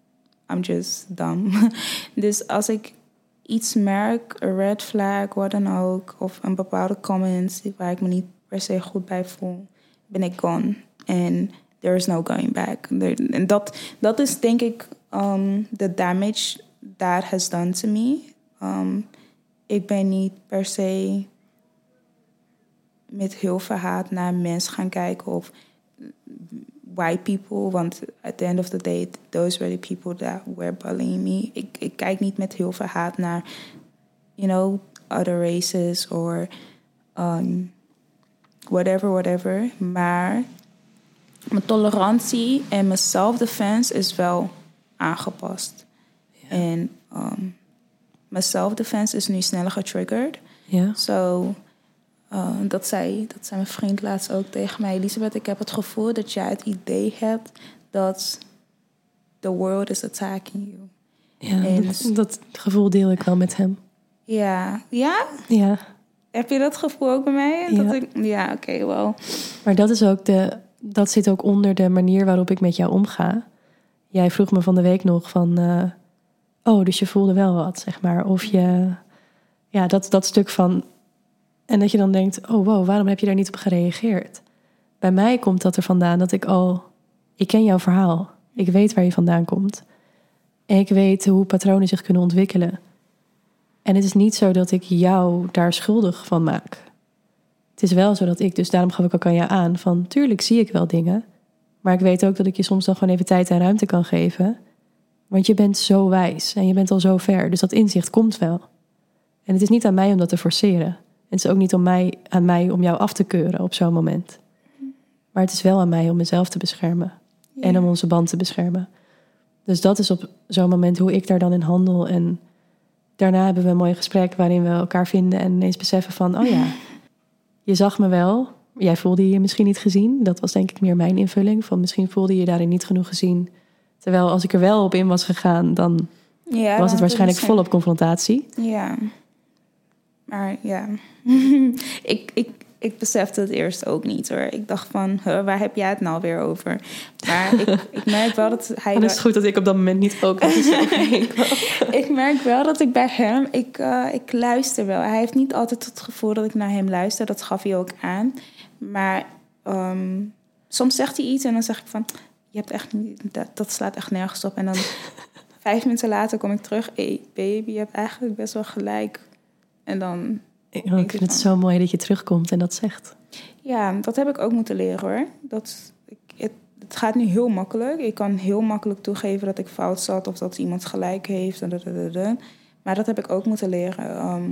I'm just dumb. dus als ik iets merk, een red flag, wat dan ook, of een bepaalde comment waar ik me niet per se goed bij voel, ben ik gone. En there is no going back. En dat, dat is denk ik um, the damage that has done to me. Um, ik ben niet per se met heel veel haat naar mensen gaan kijken of white people. Want at the end of the day, those were the people that were bullying me. Ik, ik kijk niet met heel veel haat naar, you know, other races or um, whatever, whatever. Maar mijn tolerantie en mijn self-defense is wel aangepast. En um, mijn self-defense is nu sneller getriggerd. ja. Zo, uh, dat, zei, dat zei mijn vriend laatst ook tegen mij. Elisabeth, ik heb het gevoel dat jij het idee hebt dat the world is attacking you. ja En- dat, dat gevoel deel ik wel met hem. Ja, ja? Ja, Heb je dat gevoel ook bij mij? Ja. Dat ik, ja, oké, wel. maar dat is ook de, dat zit ook onder de manier waarop ik met jou omga. Jij vroeg me van de week nog van, eh, oh, dus je voelde wel wat, zeg maar. Of je, ja, dat, dat stuk van, en dat je dan denkt, oh wow, waarom heb je daar niet op gereageerd? Bij mij komt dat er vandaan dat ik al, ik ken jouw verhaal. Ik weet waar je vandaan komt. En ik weet hoe patronen zich kunnen ontwikkelen. En het is niet zo dat ik jou daar schuldig van maak. Het is wel zo dat ik, dus daarom gaf ik ook aan jou aan, van tuurlijk zie ik wel dingen. Maar ik weet ook dat ik je soms dan gewoon even tijd en ruimte kan geven. Want je bent zo wijs en je bent al zo ver. Dus dat inzicht komt wel. En het is niet aan mij om dat te forceren. En het is ook niet om mij, aan mij om jou af te keuren op zo'n moment. Maar het is wel aan mij om mezelf te beschermen. En om onze band te beschermen. Dus dat is op zo'n moment hoe ik daar dan in handel. En daarna hebben we een mooi gesprek waarin we elkaar vinden en ineens beseffen van, oh ja, je zag me wel. Jij voelde je misschien niet gezien. Dat was denk ik meer mijn invulling. Van misschien voelde je je daarin niet genoeg gezien. Terwijl als ik er wel op in was gegaan, dan Ja, was het waarschijnlijk volop confrontatie. Ja. Maar ja, ik, ik, ik besefte het eerst ook niet hoor. Ik dacht van, huh, waar heb jij het nou weer over? Maar ik, ik merk wel dat hij... Het is goed dat ik op dat moment niet ook ik merk wel dat ik bij hem, ik, eh, ik luister wel. Hij heeft niet altijd het gevoel dat ik naar hem luister. Dat gaf hij ook aan. Maar ehm, soms zegt hij iets en dan zeg ik van... Je hebt echt niet, dat, dat slaat echt nergens op. En dan vijf minuten later kom ik terug. hey, baby, je hebt eigenlijk best wel gelijk. En dan... Ik vind het zo mooi dat je terugkomt en dat zegt. Ja, dat heb ik ook moeten leren hoor. Dat, ik, het, het gaat nu heel makkelijk. Ik kan heel makkelijk toegeven dat ik fout zat of dat iemand gelijk heeft. En. Maar dat heb ik ook moeten leren. Ehm,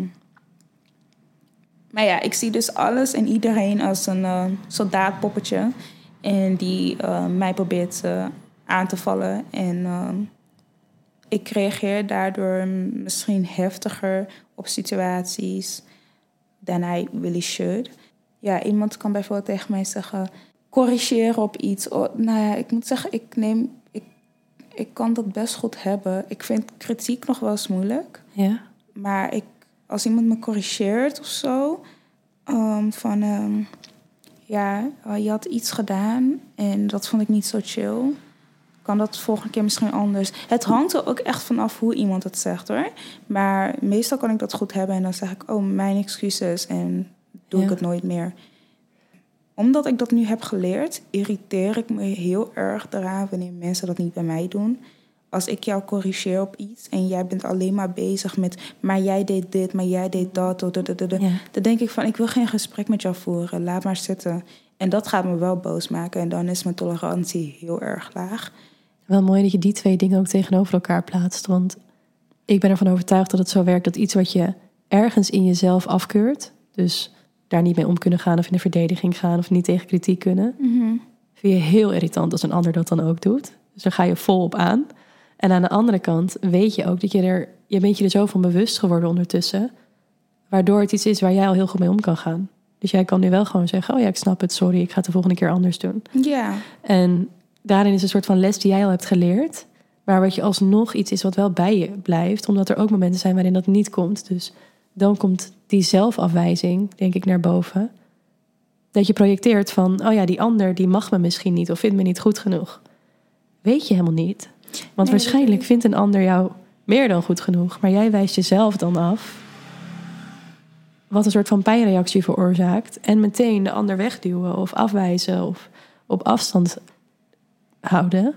maar ja, ik zie dus alles en iedereen als een eh, soldaatpoppetje. En die eh, mij probeert eh, aan te vallen. En ehm, ik reageer daardoor misschien heftiger op situaties than I really should. Ja, iemand kan bijvoorbeeld tegen mij zeggen: corrigeren op iets. Oh, nou ja, ik moet zeggen, ik neem. Ik, ik kan dat best goed hebben. Ik vind kritiek nog wel eens moeilijk. Ja, Maar ik, als iemand me corrigeert of zo, ehm, van ehm, ja, je had iets gedaan en dat vond ik niet zo chill. Kan dat volgende keer misschien anders? Het hangt er ook echt vanaf hoe iemand het zegt hoor. Maar meestal kan ik dat goed hebben en dan zeg ik, oh, mijn excuses en doe ik het nooit meer. Omdat ik dat nu heb geleerd, irriteer ik me heel erg eraan wanneer mensen dat niet bij mij doen. als ik jou corrigeer op iets en jij bent alleen maar bezig met, maar jij deed dit, maar jij deed dat, dat, dat, dat, Ja. dan denk ik van, ik wil geen gesprek met jou voeren, laat maar zitten. En dat gaat me wel boos maken en dan is mijn tolerantie heel erg laag. Wel mooi dat je die twee dingen ook tegenover elkaar plaatst. Want ik ben ervan overtuigd dat het zo werkt dat iets wat je ergens in jezelf afkeurt, dus daar niet mee om kunnen gaan of in de verdediging gaan of niet tegen kritiek kunnen, vind je heel irritant als een ander dat dan ook doet. Dus daar ga je volop aan. En aan de andere kant weet je ook dat je er, je bent je er zo van bewust geworden ondertussen, waardoor het iets is waar jij al heel goed mee om kan gaan. Dus jij kan nu wel gewoon zeggen, oh ja, ik snap het, sorry, ik ga het de volgende keer anders doen. Ja, En daarin is een soort van les die jij al hebt geleerd. Maar wat je alsnog iets is wat wel bij je blijft. Omdat er ook momenten zijn waarin dat niet komt. Dus dan komt die zelfafwijzing, denk ik, naar boven. Dat je projecteert van, oh ja, die ander die mag me misschien niet of vindt me niet goed genoeg. Weet je helemaal niet. Want Nee, waarschijnlijk vindt een ander jou meer dan goed genoeg. Maar jij wijst jezelf dan af. Wat een soort van pijnreactie veroorzaakt. En meteen de ander wegduwen of afwijzen of op afstand houden.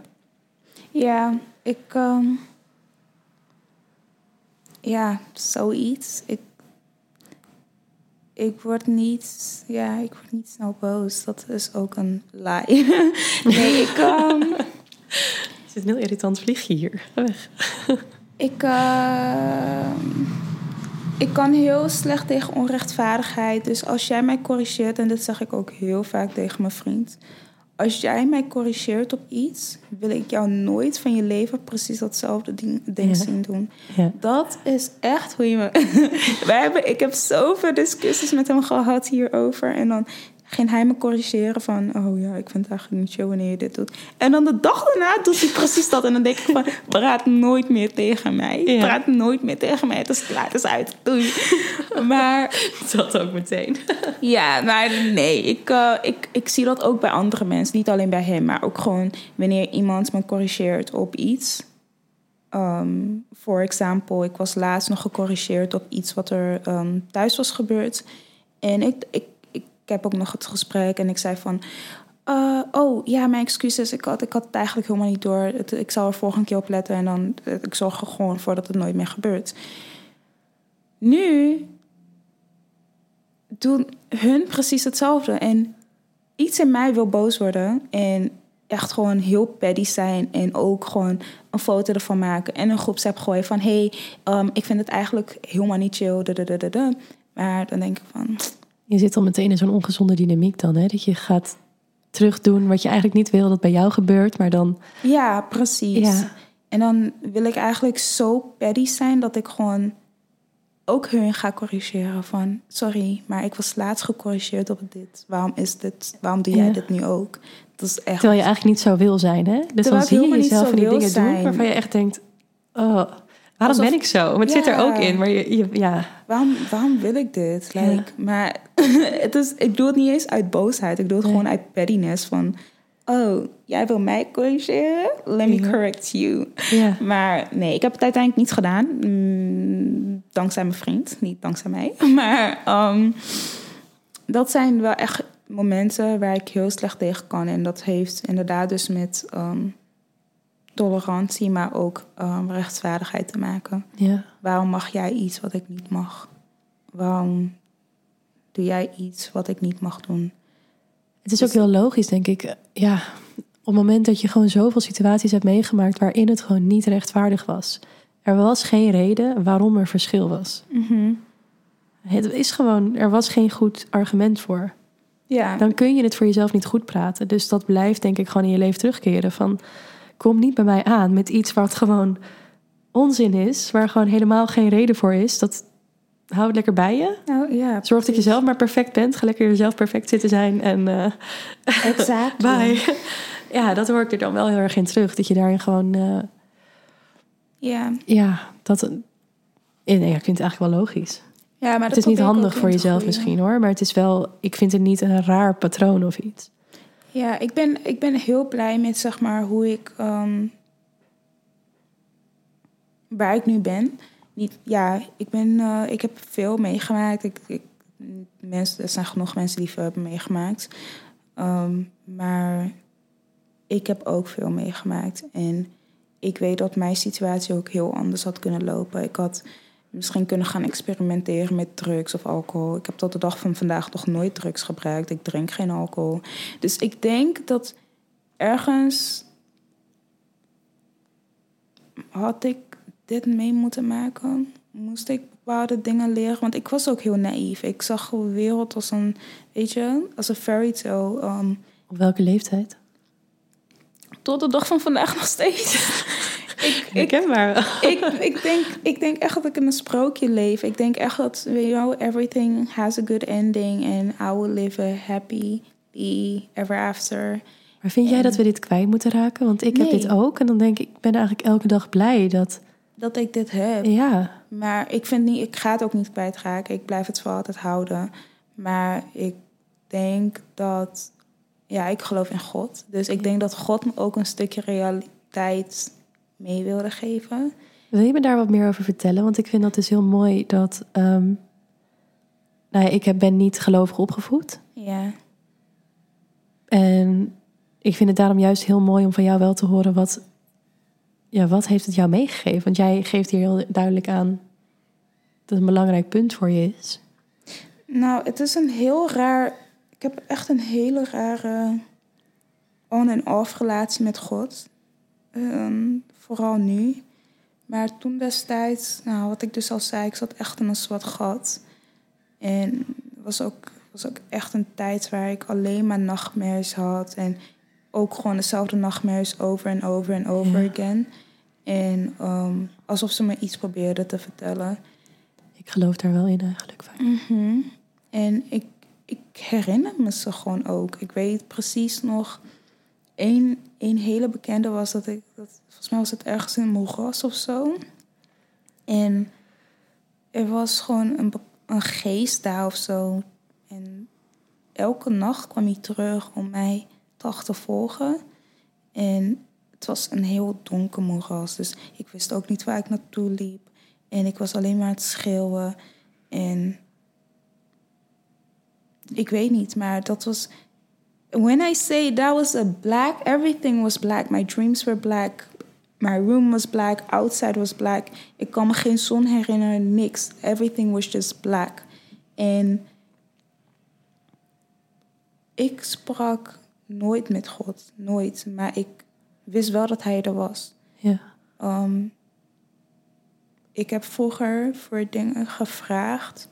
ja, ik, ehm, ja, zoiets. Ik, ik word niet, ja, ik word niet snel boos. Dat is ook een lie. nee, ik, ehm, Het is een heel irritant vliegje hier. Ga weg. Ik, ehm, ik kan heel slecht tegen onrechtvaardigheid. Dus als jij mij corrigeert, en dit zeg ik ook heel vaak tegen mijn vriend. Als jij mij corrigeert op iets, wil ik jou nooit van je leven precies datzelfde ding, ding Ja. zien doen. Ja. Dat is echt hoe je me. Wij hebben, ik heb zoveel discussies met hem gehad hierover. En dan ging hij me corrigeren van... oh ja, ik vind het eigenlijk niet chill wanneer je dit doet. En dan de dag daarna doet hij precies dat. En dan denk ik van, praat nooit meer tegen mij. Ja. Praat nooit meer tegen mij. Het is klaar, het is uit. Doei. Maar Dat ook meteen. ja, maar nee, ik, eh, ik, ik zie dat ook bij andere mensen. Niet alleen bij hem, maar ook gewoon wanneer iemand me corrigeert op iets. Voor example, ik was laatst nog gecorrigeerd op iets wat er ehm, thuis was gebeurd. En ik heb ook nog het gesprek en ik zei van... eh, oh, ja, mijn excuses. Ik had, ik had het eigenlijk helemaal niet door. Ik zal er volgende keer op letten en dan... eh, Ik zorg er gewoon voor dat het nooit meer gebeurt. Nu doen hun precies hetzelfde. En iets in mij wil boos worden en echt gewoon heel petty zijn. En ook gewoon een foto ervan maken en een groepsapp gooien van... hey, ehm, ik vind het eigenlijk helemaal niet chill. Maar dan denk ik van... Je zit al meteen in zo'n ongezonde dynamiek dan. Hè? Dat je gaat terugdoen wat je eigenlijk niet wil dat bij jou gebeurt. Maar dan, Ja, precies. Ja. En dan wil ik eigenlijk zo petty zijn dat ik gewoon ook hun ga corrigeren van... sorry, maar ik was laatst gecorrigeerd op dit. Waarom is dit? Waarom doe jij Ja. dit nu ook? Dat is echt... terwijl je eigenlijk niet zo wil zijn. Hè? Dus Terwijl dan zie je jezelf van die dingen doen zijn. waarvan je echt denkt... Oh, waarom Alsof- ben ik zo? Maar het zit er ook in. Maar je, je, ja, Waarom, waarom wil ik dit? Ja. Like, Maar het is, ik doe het niet eens uit boosheid. Ik doe het Nee. gewoon uit pettiness van... Oh, jij wil mij corrigeren? Let me Ja. correct you. ja. Maar nee, ik heb het uiteindelijk niet gedaan. Mm, dankzij mijn vriend, niet dankzij mij. Maar ehm, dat zijn wel echt momenten waar ik heel slecht tegen kan. En dat heeft inderdaad dus met ehm, tolerantie, maar ook ehm, rechtvaardigheid te maken. ja. Waarom mag jij iets wat ik niet mag? Waarom doe jij iets wat ik niet mag doen? Het is ook heel logisch, denk ik. Ja, op het moment dat je gewoon zoveel situaties hebt meegemaakt waarin het gewoon niet rechtvaardig was. Er was geen reden waarom er verschil was. Het is gewoon, er was geen goed argument voor. Ja, Dan kun je het voor jezelf niet goed praten. Dus dat blijft denk ik gewoon in je leven terugkeren. Van, kom niet bij mij aan met iets wat gewoon onzin is. Waar gewoon helemaal geen reden voor is. Dat, hou het lekker bij je. nou, ja Zorg dat je zelf maar perfect bent. Ga lekker jezelf perfect zitten zijn. En eh, Exact. bye. Ja, dat hoor ik er dan wel heel erg in terug. Dat je daarin gewoon... eh, Ja. ja, dat... Nee, ja, ik vind het eigenlijk wel logisch. ja, maar Het is niet handig voor jezelf misschien hoor. Maar het is wel... Ik vind het niet een raar patroon of iets. Ja, ik ben, ik ben heel blij met zeg maar hoe ik ehm, waar ik nu ben. Niet, ja, ik ben, eh, ik heb veel meegemaakt. Ik, ik, mensen, er zijn genoeg mensen die veel hebben meegemaakt. Ehm, maar ik heb ook veel meegemaakt. En ik weet dat mijn situatie ook heel anders had kunnen lopen. Ik had misschien kunnen gaan experimenteren met drugs of alcohol. Ik heb tot de dag van vandaag nog nooit drugs gebruikt. Ik drink geen alcohol. Dus ik denk dat ergens had ik dit mee moeten maken. Moest ik bepaalde dingen leren. Want ik was ook heel naïef. Ik zag de wereld als een, weet je, als een fairy tale. Um, Op welke leeftijd? tot de dag van vandaag nog steeds. Ik, Ik heb maar. ik, ik, denk, ik denk echt dat ik in een sprookje leef. Ik denk echt dat, je wel, everything has a good ending. And I will live a happy ever after. Maar vind jij dat we dit kwijt moeten raken? Want ik heb dit ook. En dan denk ik, ik ben eigenlijk elke dag blij dat... Dat ik dit heb. Ja, Maar ik vind niet, ik ga het ook niet kwijtraken. Ik blijf het voor altijd houden. Maar ik denk dat, ja, ik geloof in God. Dus ik denk dat God me ook een stukje realiteit mee wilde geven. Wil je me daar wat meer over vertellen? Want ik vind dat dus heel mooi dat. ehm, nou ja, ik ben niet gelovig opgevoed. Ja, En ik vind het daarom juist heel mooi om van jou wel te horen wat. Ja, wat heeft het jou meegegeven? Want jij geeft hier heel duidelijk aan dat het een belangrijk punt voor je is. Nou, het is een heel raar. Ik heb echt een hele rare on- en off relatie met God. Ehm, vooral nu. Maar toen destijds, nou, wat ik dus al zei, ik zat echt in een zwart gat. En het was ook, was ook echt een tijd waar ik alleen maar nachtmerries had. En ook gewoon dezelfde nachtmerries over en over en over Ja. again. En ehm, alsof ze me iets probeerden te vertellen. Ik geloof daar wel in eigenlijk. vaak. Mhm. En ik, ik herinner me ze gewoon ook. Ik weet precies nog. Één één hele bekende was dat ik. Dat, volgens mij was het ergens in Moeras of zo. En er was gewoon een, een geest daar of zo. En elke nacht kwam hij terug om mij te achtervolgen. En het was een heel donker moeras. Dus ik wist ook niet waar ik naartoe liep. En ik was alleen maar aan het schreeuwen. En ik weet niet, maar dat was. When I say that was a black, everything was black. My dreams were black. My room was black. Outside was black. Ik kan me geen zon herinneren, niks. Everything was just black. En ik sprak nooit met God, nooit. Maar ik wist wel dat Hij er was. Ja. Ehm, ik heb vroeger voor dingen gevraagd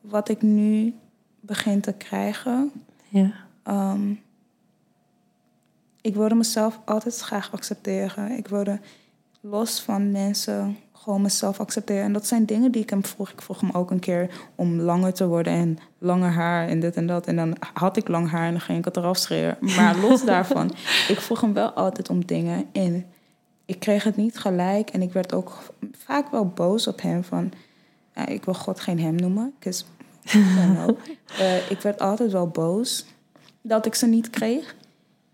wat ik nu begin te krijgen. Ja. Ehm, ik wilde mezelf altijd graag accepteren. Ik wilde los van mensen gewoon mezelf accepteren. En dat zijn dingen die ik hem vroeg. Ik vroeg hem ook een keer om langer te worden en langer haar en dit en dat. En dan had ik lang haar en dan ging ik het eraf scheren. Maar los daarvan, ik vroeg hem wel altijd om dingen. En ik kreeg het niet gelijk. En ik werd ook vaak wel boos op hem. Van, ik wil God geen hem noemen. Eh, ik werd altijd wel boos dat ik ze niet kreeg.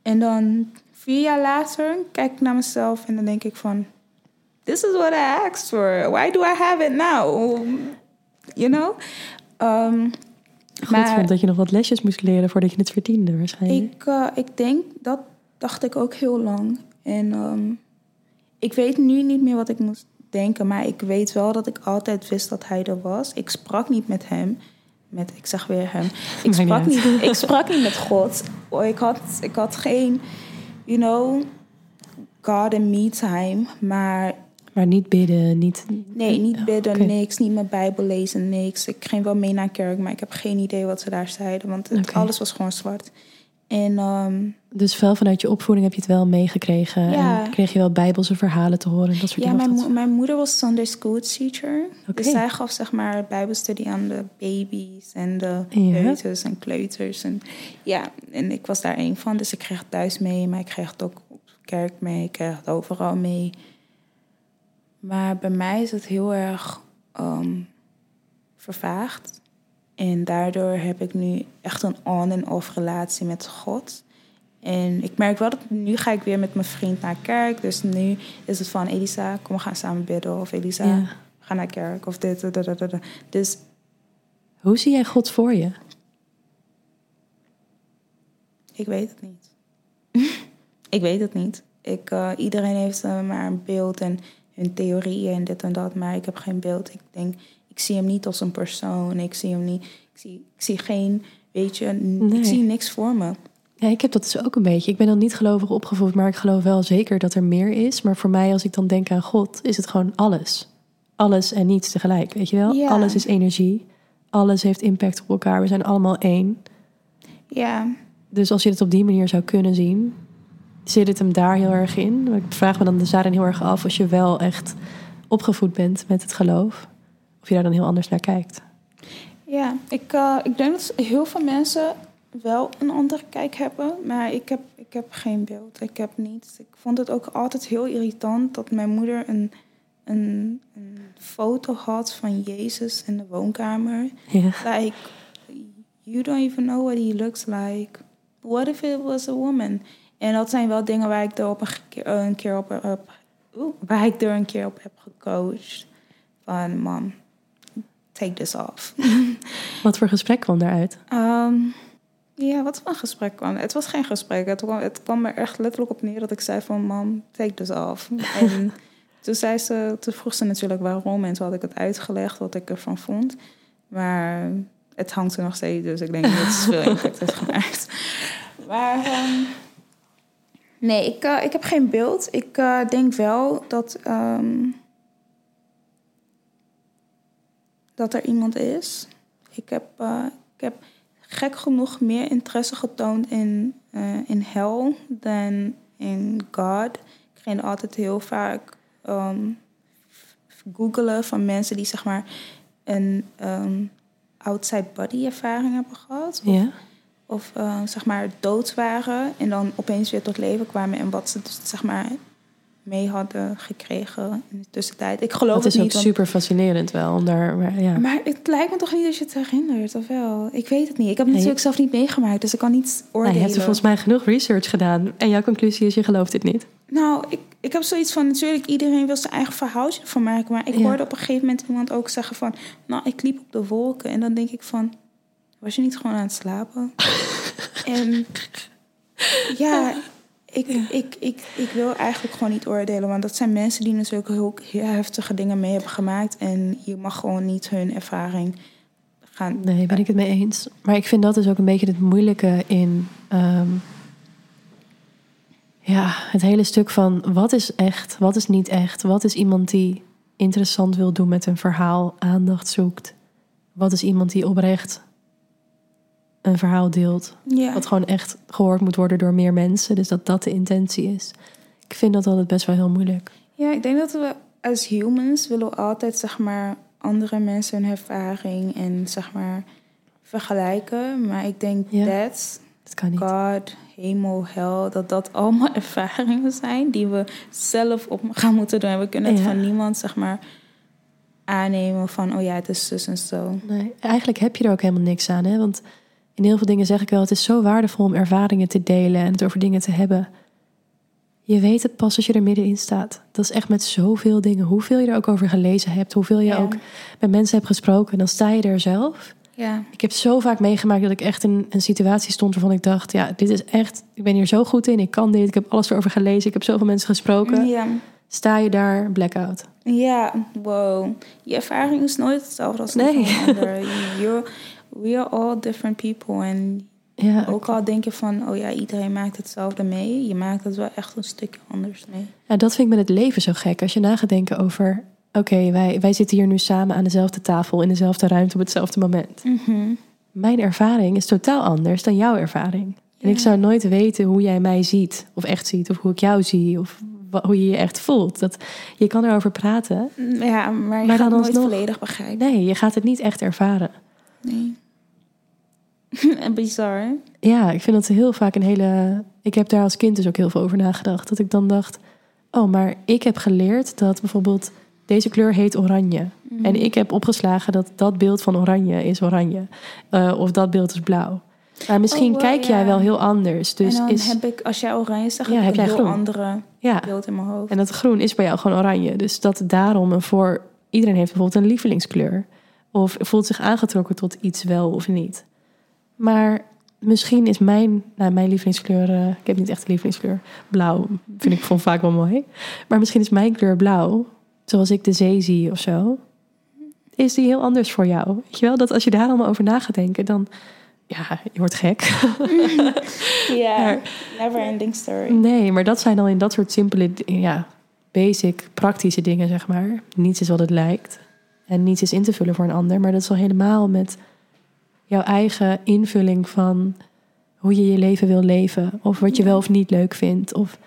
En dan vier jaar later kijk ik naar mezelf en dan denk ik van... This is what I asked for. Why do I have it now? You know? Ehm, God Maar- vond dat je nog wat lesjes moest leren voordat je het verdiende waarschijnlijk. ik, eh, ik denk, dat dacht ik ook heel lang. En ehm, ik weet nu niet meer wat ik moest denken. Maar ik weet wel dat ik altijd wist dat hij er was. Ik sprak niet met hem. Met, ik zeg weer hem. Ik sprak niet, ik sprak niet met God. Oh, Ik had, ik had geen, you know, God and me time. Maar Maar niet bidden, niet... nee, niet bidden, Oké. niks. Niet mijn Bijbel lezen, niks. Ik ging wel mee naar kerk, maar ik heb geen idee wat ze daar zeiden. Want het, alles was gewoon zwart. En... ehm, Dus wel vanuit je opvoeding heb je het wel meegekregen. Ja. En kreeg je wel bijbelse verhalen te horen. Dat soort Ja, dingen. mijn, mo- dat- mijn moeder was Sunday school teacher. Dus zij gaf zeg maar bijbelstudie aan de baby's en de Ja. peuters en kleuters. En, ja, en ik was daar één van. Dus ik kreeg thuis mee, maar ik kreeg het ook op kerk mee. Ik kreeg het overal mee. Maar bij mij is het heel erg ehm, vervaagd. En daardoor heb ik nu echt een on- en off relatie met God. En ik merk wel dat nu ga ik weer met mijn vriend naar kerk. Dus nu is het van Elisa, kom we gaan samen bidden. Of Elisa, Ja. we gaan naar kerk. Of dit, dit, dit, dit. Dus Hoe zie jij God voor je? ik weet het niet. ik weet het niet. Ik, uh, iedereen heeft uh, maar een beeld en hun theorieën en dit en dat, maar ik heb geen beeld. Ik denk, zie hem niet als een persoon. Ik zie hem niet. Ik zie, ik zie geen, weet je, Nee. ik zie niks voor me. Ja, ik heb dat dus ook een beetje. Ik ben dan niet gelovig opgevoed, maar ik geloof wel zeker dat er meer is. Maar voor mij, als ik dan denk aan God, is het gewoon alles. Alles en niets tegelijk, weet je wel? Ja. Alles is energie. Alles heeft impact op elkaar. We zijn allemaal één. Ja, Dus als je het op die manier zou kunnen zien, zit het hem daar heel erg in. Ik vraag me dan dus daarin heel erg af als je wel echt opgevoed bent met het geloof. Of je daar dan heel anders naar kijkt. ja. Ik, uh, ik denk dat heel veel mensen wel een andere kijk hebben, maar ik heb, ik heb geen beeld. Ik heb niets. Ik vond het ook altijd heel irritant dat mijn moeder een, een, een foto had van Jezus in de woonkamer. Ja. Like, you don't even know what he looks like. What if it was a woman? En dat zijn wel dingen waar ik er op een, keer, een keer op, op oeh, waar ik er een keer op heb gecoacht. Van, mam, take this off. Wat voor gesprek kwam daaruit? Um, ja, wat voor een gesprek kwam. Het was geen gesprek. Het kwam, het kwam er echt letterlijk op neer dat ik zei van... Mam, take this off. en toen, zei ze, toen vroeg ze natuurlijk waarom. En toen had ik het uitgelegd wat ik ervan vond. Maar het hangt er nog steeds. Dus ik denk dat het veel impact heeft gemaakt. Maar um, nee, ik, uh, ik heb geen beeld. Ik uh, denk wel dat... Um, dat er iemand is. Ik heb, uh, ik heb gek genoeg meer interesse getoond in, uh, in hell dan in God. Ik ging altijd heel vaak um, googelen van mensen die zeg maar een um, outside body ervaring hebben gehad. Of uh, zeg maar dood waren en dan opeens weer tot leven kwamen en wat ze dus, zeg maar mee hadden gekregen in de tussentijd. Ik geloof dat het is niet. ook super fascinerend wel. Om daar, maar, ja. maar het lijkt me toch niet dat je het herinnert, of wel? Ik weet het niet. Ik heb het natuurlijk zelf niet meegemaakt, dus ik kan niet oordelen. Nou, je hebt er volgens mij genoeg research gedaan. En jouw conclusie is, je gelooft dit niet. Nou, ik, ik heb zoiets van, natuurlijk, iedereen wil zijn eigen verhaaltje van maken. Maar ik Ja. hoorde op een gegeven moment iemand ook zeggen van... Nou, ik liep op de wolken. En dan denk ik van, was je niet gewoon aan het slapen? en ja, ik, ik, ik, ik wil eigenlijk gewoon niet oordelen. Want dat zijn mensen die natuurlijk heel, heel heftige dingen mee hebben gemaakt. En je mag gewoon niet hun ervaring gaan... Nee, ben ik het mee eens. Maar ik vind dat dus ook een beetje het moeilijke in... Um, ja, het hele stuk van wat is echt, wat is niet echt? Wat is iemand die interessant wil doen met een verhaal, aandacht zoekt? Wat is iemand die oprecht een verhaal deelt? Ja. Wat gewoon echt gehoord moet worden door meer mensen. Dus dat dat de intentie is. Ik vind dat altijd best wel heel moeilijk. Ja, ik denk dat we als humans willen we altijd zeg maar andere mensen hun ervaring en zeg maar vergelijken. Maar ik denk Ja. dat Dat kan niet. God, hemel, hel, dat dat allemaal ervaringen zijn die we zelf op gaan moeten doen. En we kunnen het Ja. van niemand zeg maar aannemen van oh ja, het is zus en zo. Nee, eigenlijk heb je er ook helemaal niks aan. Hè? Want in heel veel dingen zeg ik wel, het is zo waardevol om ervaringen te delen en het over dingen te hebben. Je weet het pas als je er middenin staat. Dat is echt met zoveel dingen. Hoeveel je er ook over gelezen hebt, hoeveel je Ja. ook met mensen hebt gesproken, dan sta je er zelf. Ja. Ik heb zo vaak meegemaakt dat ik echt in een situatie stond waarvan ik dacht: ja, dit is echt, ik ben hier zo goed in, ik kan dit, ik heb alles erover gelezen, ik heb zoveel mensen gesproken. Ja. Sta je daar, blackout. Ja, wow. Je ervaring is nooit hetzelfde als Nee. van een ander. You're, we are all different people. En Ja, ook al denk je van, oh ja, iedereen maakt hetzelfde mee. Je maakt het wel echt een stukje anders mee. Ja, dat vind ik met het leven zo gek. Als je na gaat denken over... Oké, wij, wij zitten hier nu samen aan dezelfde tafel... in dezelfde ruimte op hetzelfde moment. Mijn ervaring is totaal anders dan jouw ervaring. En ik zou nooit weten hoe jij mij ziet. Of echt ziet. Of hoe ik jou zie. Of hoe je je echt voelt. Dat, je kan erover praten. Ja, maar je Maar gaat dan het nooit volledig begrijpen. Nee, je gaat het niet echt ervaren. Nee. En Bizar, hè? Ja, ik vind dat heel vaak een hele... Ik heb daar als kind dus ook heel veel over nagedacht. Dat ik dan dacht... Oh, maar ik heb geleerd dat bijvoorbeeld... Deze kleur heet oranje. Mhm. En ik heb opgeslagen dat dat beeld van oranje is oranje. Eh, of dat beeld is blauw. Maar misschien Oh, wel, kijk jij ja. wel heel anders. Dus en dan is, heb ik, als jij oranje zegt, Ja, heb ik jij een heel andere ja, beeld in mijn hoofd. en dat groen is bij jou gewoon oranje. Dus dat daarom een voor... Iedereen heeft bijvoorbeeld een lievelingskleur. Of voelt zich aangetrokken tot iets wel of niet. Maar misschien is mijn, nou, mijn lievelingskleur, eh, ik heb niet echt een lievelingskleur, blauw vind ik van vaak wel mooi. Maar misschien is mijn kleur blauw, zoals ik de zee zie of zo, is die heel anders voor jou. Weet je wel, dat als je daar allemaal over na gaat denken, dan, ja, je wordt gek. Ja, Maar- never ending story. nee, maar dat zijn dan in dat soort simpele, ja, basic, praktische dingen, zeg maar. Niets is wat het lijkt. En niets is in te vullen voor een ander. Maar dat is al helemaal met jouw eigen invulling van hoe je je leven wil leven. Of wat je wel of niet leuk vindt. Of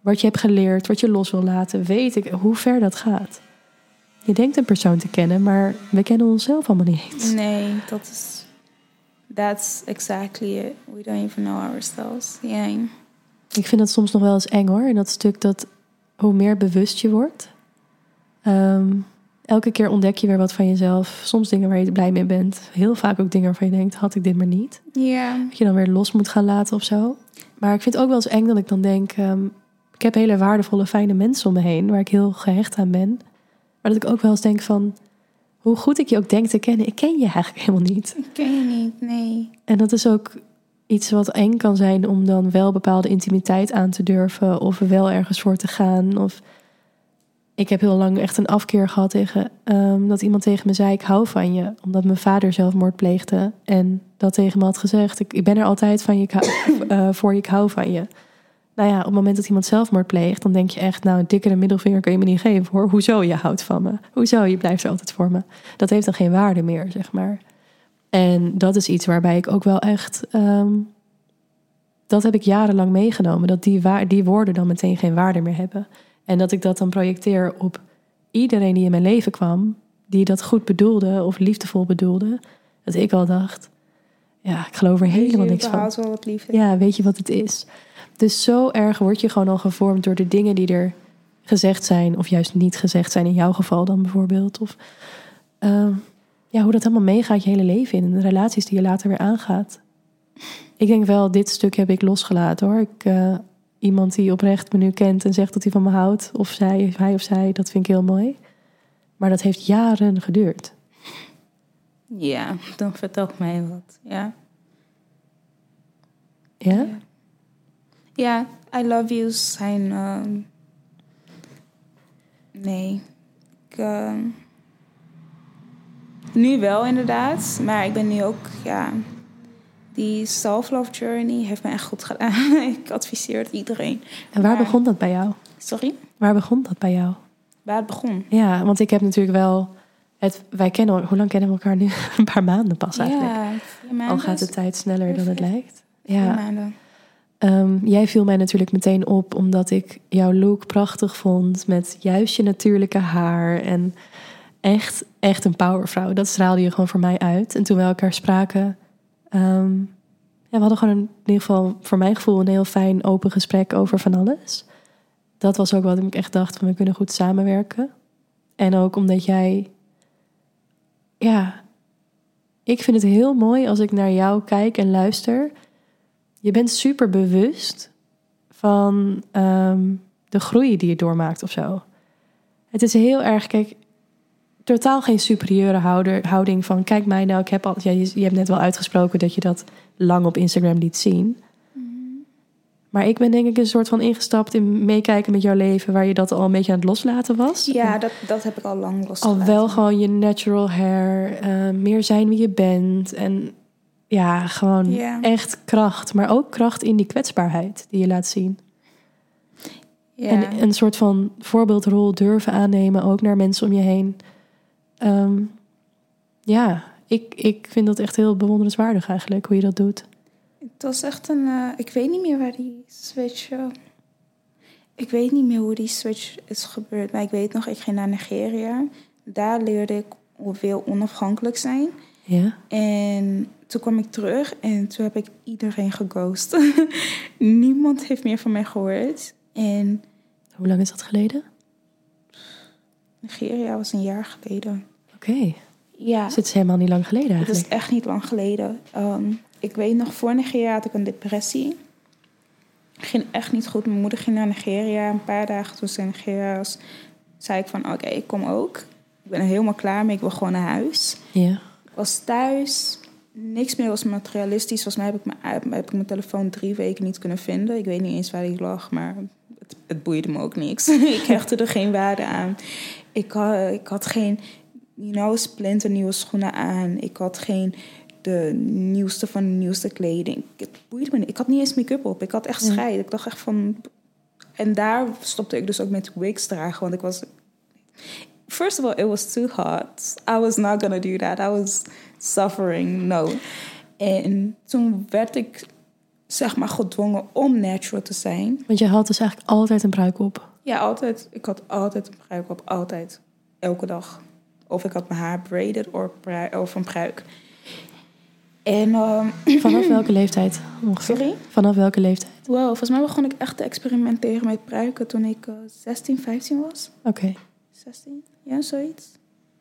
wat je hebt geleerd, wat je los wil laten. Weet ik hoe ver dat gaat. Je denkt een persoon te kennen, maar we kennen onszelf allemaal niet eens. Nee, dat is. That's exactly it. We don't even know ourselves. Ja. Ik vind dat soms nog wel eens eng hoor. En dat stuk dat hoe meer bewust je wordt. ehm, elke keer ontdek je weer wat van jezelf. Soms dingen waar je blij mee bent. Heel vaak ook dingen waarvan je denkt, had ik dit maar niet. Ja. Dat je dan weer los moet gaan laten of zo. Maar ik vind het ook wel eens eng dat ik dan denk... ehm, ik heb hele waardevolle, fijne mensen om me heen... waar ik heel gehecht aan ben. Maar dat ik ook wel eens denk van... hoe goed ik je ook denk te kennen... ik ken je eigenlijk helemaal niet. Ik ken je niet, nee. En dat is ook iets wat eng kan zijn om dan wel bepaalde intimiteit aan te durven of wel ergens voor te gaan. Of ik heb heel lang echt een afkeer gehad tegen ehm, dat iemand tegen me zei: Ik hou van je, omdat mijn vader zelfmoord pleegde en dat tegen me had gezegd: Ik, ik ben er altijd van je, eh, voor je, ik hou van je. Nou ja, op het moment dat iemand zelfmoord pleegt, dan denk je echt: Nou, een dikkere middelvinger kun je me niet geven hoor. Hoezo je houdt van me? Hoezo je blijft er altijd voor me? Dat heeft dan geen waarde meer, zeg maar. En dat is iets waarbij ik ook wel echt. ehm, dat heb ik jarenlang meegenomen. Dat die, die woorden dan meteen geen waarde meer hebben. En dat ik dat dan projecteer op iedereen die in mijn leven kwam. Die dat goed bedoelde of liefdevol bedoelde. Dat ik al dacht. Ja, ik geloof er helemaal niks van. wel wat liefde. Ja, weet je wat het is? Dus zo erg word je gewoon al gevormd door de dingen die er gezegd zijn, of juist niet gezegd zijn, in jouw geval dan bijvoorbeeld. Of ehm, ja, hoe dat helemaal meegaat je hele leven in en de relaties die je later weer aangaat. Ik denk wel, dit stuk heb ik losgelaten hoor. Ik, eh, iemand die oprecht me nu kent en zegt dat hij van me houdt, of zij, hij of zij, dat vind ik heel mooi. Maar dat heeft jaren geduurd. Ja, dan vertel mij wat. Ja. Ja? Ja, I love you zijn. ehm, nee. Ik, ehm, nu wel inderdaad, maar ik ben nu ook, ja. Die self-love journey heeft me echt goed gedaan. ik adviseer het iedereen. En waar Maar- begon dat bij jou? Sorry? Waar begon dat bij jou? Waar het begon. Ja, want ik heb natuurlijk wel. Het, wij kennen, hoe lang kennen we elkaar nu? Een paar maanden pas eigenlijk. Ja. Al gaat de tijd sneller dan het lijkt. Ja, maanden. Ehm, jij viel mij natuurlijk meteen op omdat ik jouw look prachtig vond. Met juist je natuurlijke haar. En echt, echt een powervrouw. Dat straalde je gewoon voor mij uit. En toen we elkaar spraken. Ehm, we hadden gewoon een, in ieder geval voor mijn gevoel een heel fijn open gesprek over van alles. Dat was ook wat ik echt dacht van we kunnen goed samenwerken. En ook omdat jij, ja, ik vind het heel mooi als ik naar jou kijk en luister. Je bent super bewust van ehm, de groei die je doormaakt of zo. Het is heel erg, kijk, totaal geen superieure houder, houding van kijk mij nou, ik heb al, ja, je, je hebt net wel uitgesproken dat je dat lang op Instagram liet zien. Maar ik ben denk ik een soort van ingestapt in meekijken met jouw leven, waar je dat al een beetje aan het loslaten was. Ja, dat, dat heb ik al lang Al losgelaten. wel gewoon je natural hair, eh, meer zijn wie je bent. En ja, gewoon echt kracht. Maar ook kracht in die kwetsbaarheid die je laat zien. En een soort van voorbeeldrol durven aannemen, ook naar mensen om je heen. Ehm, ja, ik, ik vind dat echt heel bewonderenswaardig eigenlijk, hoe je dat doet. Het was echt een. eh, ik weet niet meer waar die switch. eh, ik weet niet meer hoe die switch is gebeurd. Maar ik weet nog, ik ging naar Nigeria. Daar leerde ik weer onafhankelijk zijn. Ja, En toen kwam ik terug en toen heb ik iedereen geghost. Niemand heeft meer van mij gehoord. En hoe lang is dat geleden? Nigeria was een jaar geleden. Oké, Ja, dus het is helemaal niet lang geleden het is eigenlijk. echt niet lang geleden. Ehm, ik weet nog, voor Nigeria had ik een depressie. Het ging echt niet goed. Mijn moeder ging naar Nigeria. Een paar dagen toen ze in Nigeria was, zei ik van... Oké, ik kom ook. Ik ben er helemaal klaar mee. Ik wil gewoon naar huis. Ja, Ik was thuis. niks meer was materialistisch. Volgens mij heb ik, mijn, heb ik mijn telefoon drie weken niet kunnen vinden. Ik weet niet eens waar die lag, maar het, het boeide me ook niks. ik hechtte er geen waarde aan. Ik ik had geen, you know, splinternieuwe schoenen aan. Ik had geen de nieuwste van de nieuwste kleding. Het boeide me niet. Ik had niet eens make-up op. Ik had echt scheid. Ik dacht echt van... En daar stopte ik dus ook met wigs dragen. Want ik was... First of all, it was too hot. I was not gonna do that. I was suffering, no. En toen werd ik zeg maar gedwongen om natural te zijn. Want je had dus eigenlijk altijd een pruik op? Ja, altijd. Ik had altijd een pruik op. Altijd. Elke dag. Of ik had mijn haar braided of een pruik. En, um, Vanaf welke leeftijd ongeveer? Sorry? Vanaf welke leeftijd? Wow, volgens mij begon ik echt te experimenteren met pruiken toen ik uh, 16, 15 was. Oké. 16, ja, zoiets.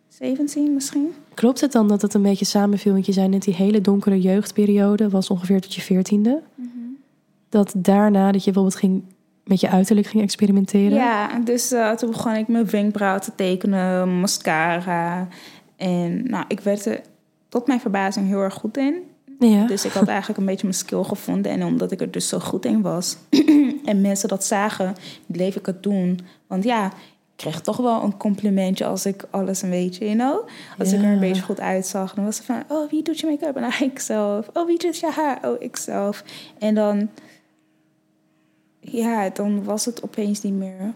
17 misschien. Klopt het dan dat het een beetje samenviel? Want je zei net die hele donkere jeugdperiode was ongeveer tot je veertiende. Mm Dat daarna dat je bijvoorbeeld ging met je uiterlijk ging experimenteren? Ja, dus uh, toen begon ik mijn wenkbrauw te tekenen, mascara. En nou, ik werd er tot mijn verbazing heel erg goed in. Ja. Dus ik had eigenlijk een beetje mijn skill gevonden. En omdat ik er dus zo goed in was en mensen dat zagen, bleef ik het doen. Want ja, ik kreeg toch wel een complimentje als ik alles een beetje, you know? Als ik er een beetje goed uitzag. Dan was het van, oh, wie doet je make-up? En dan ik zelf. Oh, wie doet je haar? Oh, ik zelf. En dan, ja, dan was het opeens niet meer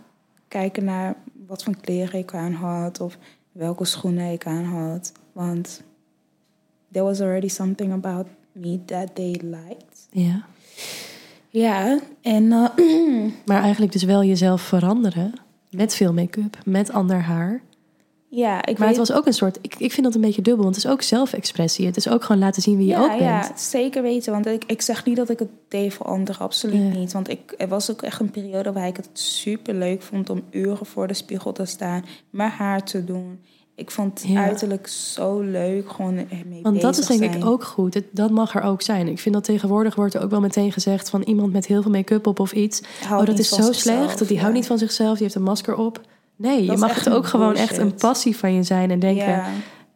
kijken naar wat voor kleren ik aan had. Of welke schoenen ik aan had. Want there was already something about me that they liked. Ja. Ja, en... Uh, maar eigenlijk dus wel jezelf veranderen. Met veel make-up, met ander haar. Ja, ik maar het was ook een soort... Ik, ik vind dat een beetje dubbel, want het is ook zelfexpressie. Het is ook gewoon laten zien wie je ook bent. Ja, zeker weten. Want ik, ik zeg niet dat ik het deed voor anderen, absoluut niet. Want ik, er was ook echt een periode waar ik het super leuk vond... om uren voor de spiegel te staan, mijn haar te doen ik vond het uiterlijk zo leuk. Gewoon ermee Want dat is denk ik ook goed. dat mag er ook zijn. Ik vind dat tegenwoordig wordt er ook wel meteen gezegd van iemand met heel veel make-up op of iets. oh, dat is zo slecht. Dat die houdt niet van zichzelf. Die heeft een masker op. Nee, je mag het ook gewoon echt een passie van je zijn en denken. Ja.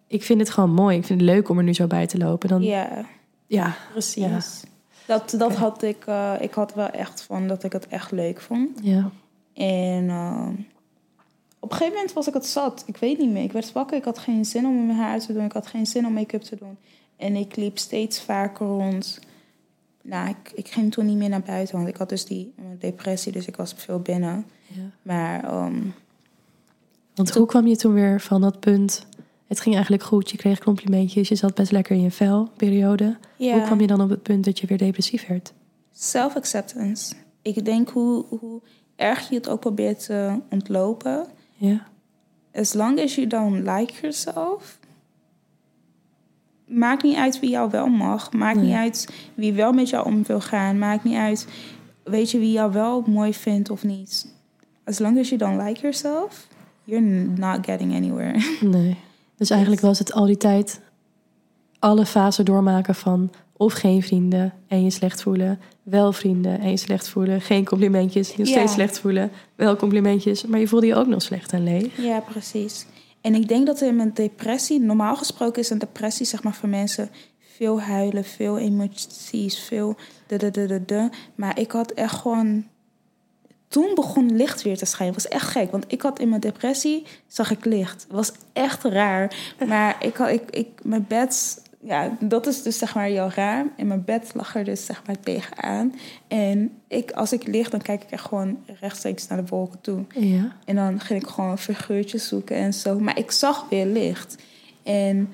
Ik vind het gewoon mooi. Ik vind het leuk om er nu zo bij te lopen. Dan, ja, ja, precies. Dat, dat had ik. Uh, ik had wel echt van dat ik het echt leuk vond. Ja. En. Uh, op een gegeven moment was ik het zat. Ik weet niet meer. Ik werd wakker. Ik had geen zin om mijn haar te doen. Ik had geen zin om make-up te doen. En ik liep steeds vaker rond. Nou, ik, ik ging toen niet meer naar buiten. Want ik had dus die depressie. Dus ik was veel binnen. Ja. Maar... Um, want hoe kwam je toen weer van dat punt... Het ging eigenlijk goed. Je kreeg complimentjes. Je zat best lekker in je vel, periode. Hoe kwam je dan op het punt dat je weer depressief werd? Self-acceptance. Ik denk hoe, hoe erg je het ook probeert te ontlopen ja. As long as you don't like yourself. Maakt niet uit wie jou wel mag. Maakt niet uit wie wel met jou om wil gaan. Maakt niet uit, weet je, wie jou wel mooi vindt of niet. As long as you don't like yourself, you're not getting anywhere. Nee. Dus eigenlijk was het al die tijd alle fasen doormaken van of geen vrienden en je slecht voelen. Wel vrienden en je slecht voelen. Geen complimentjes, je steeds slecht voelen. Wel complimentjes, maar je voelde je ook nog slecht en leeg. Ja, precies. En ik denk dat in een depressie, normaal gesproken is een depressie zeg maar voor mensen veel huilen, veel emoties, veel de de de de de. Maar ik had echt gewoon. Toen begon licht weer te schijnen. Het was echt gek, want ik had in mijn depressie zag ik licht. Het was echt raar. Maar ik had, ik, ik, mijn bed ja, dat is dus zeg maar jouw raam. En mijn bed lag er dus zeg maar tegenaan. En ik, als ik lig, dan kijk ik echt gewoon rechtstreeks naar de wolken toe. Ja. En dan ging ik gewoon figuurtjes zoeken en zo. Maar ik zag weer licht. En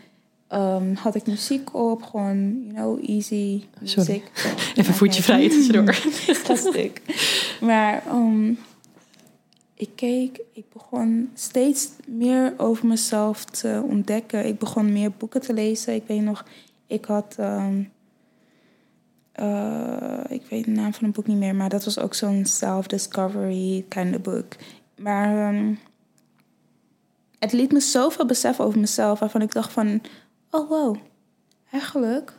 um, had ik muziek op, gewoon, you know, easy muziek. Even voetje vrij tussendoor. Plastic. maar um, ik keek, ik begon steeds meer over mezelf te ontdekken. Ik begon meer boeken te lezen. Ik weet nog, ik had. Um, uh, ik weet de naam van een boek niet meer, maar dat was ook zo'n self-discovery kind of book. Maar um, het liet me zoveel beseffen over mezelf, waarvan ik dacht van, oh wow, eigenlijk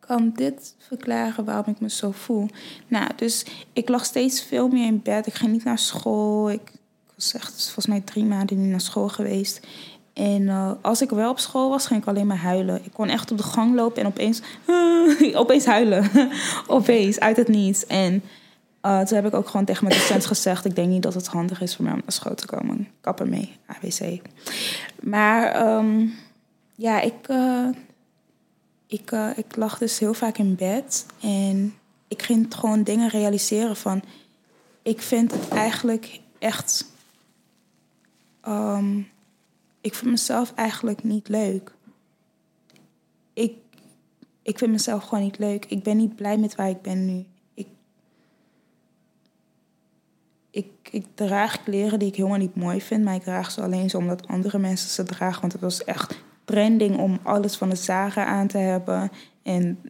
kan dit verklaren waarom ik me zo voel. Nou, dus ik lag steeds veel meer in bed. Ik ging niet naar school. Ik, was echt volgens mij drie maanden niet naar school geweest. En uh, als ik wel op school was, ging ik alleen maar huilen. Ik kon echt op de gang lopen en opeens, opeens huilen. opeens, uit het niets. En uh, toen heb ik ook gewoon tegen mijn docent gezegd... ik denk niet dat het handig is voor mij om naar school te komen. Kap ermee, ABC. Maar um, ja, ik, uh, ik, ik lag dus heel vaak in bed. En ik ging gewoon dingen realiseren van... ik vind het eigenlijk echt... Um, ik vind mezelf eigenlijk niet leuk. Ik, ik vind mezelf gewoon niet leuk. Ik ben niet blij met waar ik ben nu. Ik, ik, ik draag kleren die ik helemaal niet mooi vind, maar ik draag ze alleen zo omdat andere mensen ze dragen. Want het was echt trending om alles van de zagen aan te hebben. En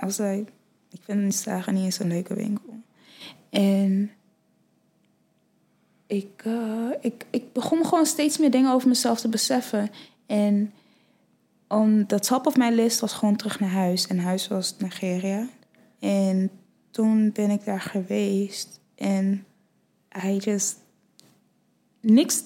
als hij, ik vind een zagen niet eens een leuke winkel. En ik, uh, ik, ik begon gewoon steeds meer dingen over mezelf te beseffen. En the top of my list was gewoon terug naar huis. En huis was Nigeria. En toen ben ik daar geweest. En hij just... Niks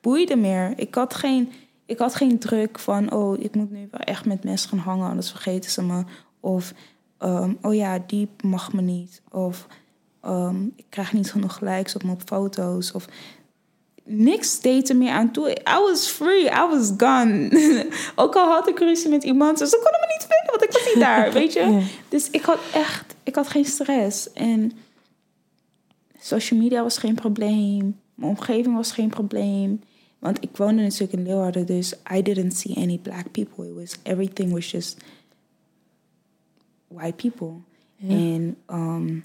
boeide meer. Ik had geen, ik had geen druk van... Oh, ik moet nu wel echt met mensen gaan hangen, anders vergeten ze me. Of, um, oh ja, die mag me niet. Of Um, ik krijg niet genoeg likes op mijn foto's. Of niks deed er meer aan toe. I was free, I was gone. Ook al had ik ruzie met iemand, ze konden me niet vinden, want ik was niet daar, weet je. Dus ik had echt, ik had geen stress. En social media was geen probleem. Mijn omgeving was geen probleem. Want ik woonde natuurlijk in Leeuwarden, dus I didn't see any black people. It was, everything was just white people. En um,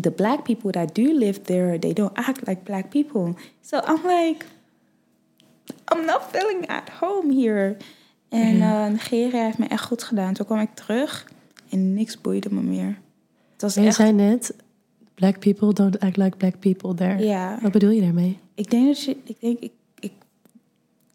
the black people that do live there, they don't act like black people. So I'm like, I'm not feeling at home here. En uh, Nigeria heeft me echt goed gedaan. Toen kwam ik terug en niks boeide me meer. Het was echt... zei net, black people don't act like black people there. Ja. Wat bedoel je daarmee? Ik denk dat je, ik denk, ik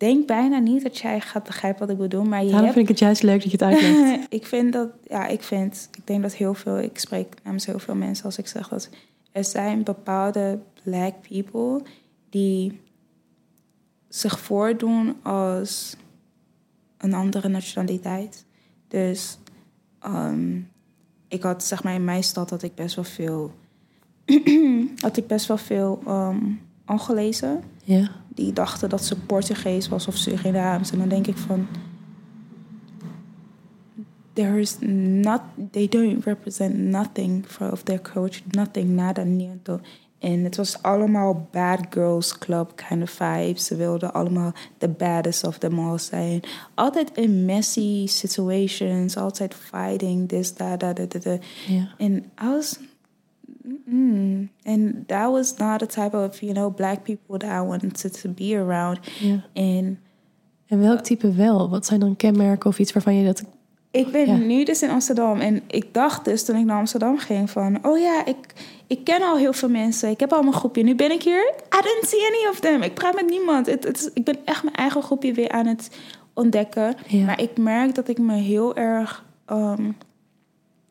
denk bijna niet dat jij gaat begrijpen wat ik bedoel. Maar je Daarom hebt... vind ik het juist leuk dat je het uitlegt. ik vind dat, ja, ik vind, ik denk dat heel veel, ik spreek namens heel veel mensen als ik zeg dat er zijn bepaalde black people die zich voordoen als een andere nationaliteit. Dus um, ik had, zeg maar, in mijn stad had ik best wel veel, had ik best wel veel um, ongelezen. Ja die dachten dat ze Portugees was of Surinaams. En dan denk ik van. There is not, they don't represent nothing of their culture, nothing, nada, niente. En het was allemaal bad girls club kind of vibes. Ze wilden allemaal the baddest of them all zijn. Altijd in messy situations, altijd fighting, this, that, that, that, that. En I was Mm. And that was not the type of, you know, black people that I wanted to, to be around. Ja. En, en welk type wel? Wat zijn dan kenmerken of iets waarvan je dat... Ik ben nu dus in Amsterdam en ik dacht dus toen ik naar Amsterdam ging van... Oh ja, ik, ik ken al heel veel mensen. Ik heb al mijn groepje. Nu ben ik hier. I didn't see any of them. Ik praat met niemand. Het, het is, ik ben echt mijn eigen groepje weer aan het ontdekken. Maar ik merk dat ik me heel erg... Um,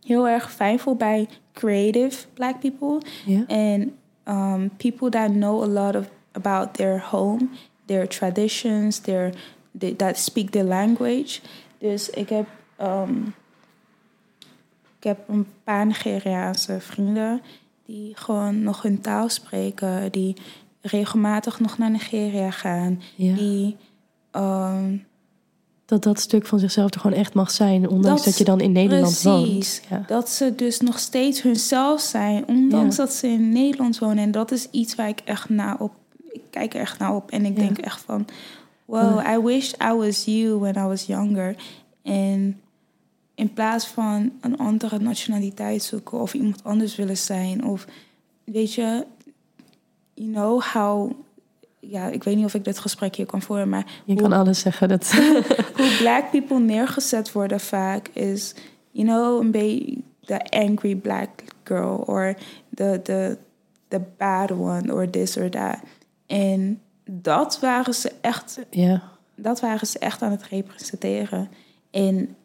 heel erg fijn bij creative black people. Yeah. And um, people that know a lot of about their home, their traditions, their they, that speak the language. Dus ik heb, um, ik heb een paar Nigeriaanse vrienden die gewoon nog hun taal spreken, die regelmatig nog naar Nigeria gaan, yeah. die um, dat dat stuk van zichzelf er gewoon echt mag zijn, ondanks dat, je dan in Nederland woont. Ja. Dat ze dus nog steeds hunzelf zijn, ondanks dat ze in Nederland wonen. En dat is iets waar ik echt naar op, ik kijk er echt naar op en ik denk echt van, wow, I wish I was you when I was younger. En in plaats van een andere nationaliteit zoeken of iemand anders willen zijn, of weet je, you know how ja, ik weet niet of ik dit gesprek hier kan voeren, maar... Je kan alles zeggen. Dat... hoe black people neergezet worden vaak is, you know, een beetje de angry black girl, or the, the, the bad one, or this or that. En dat waren ze echt... Ja. Dat waren ze echt aan het representeren. En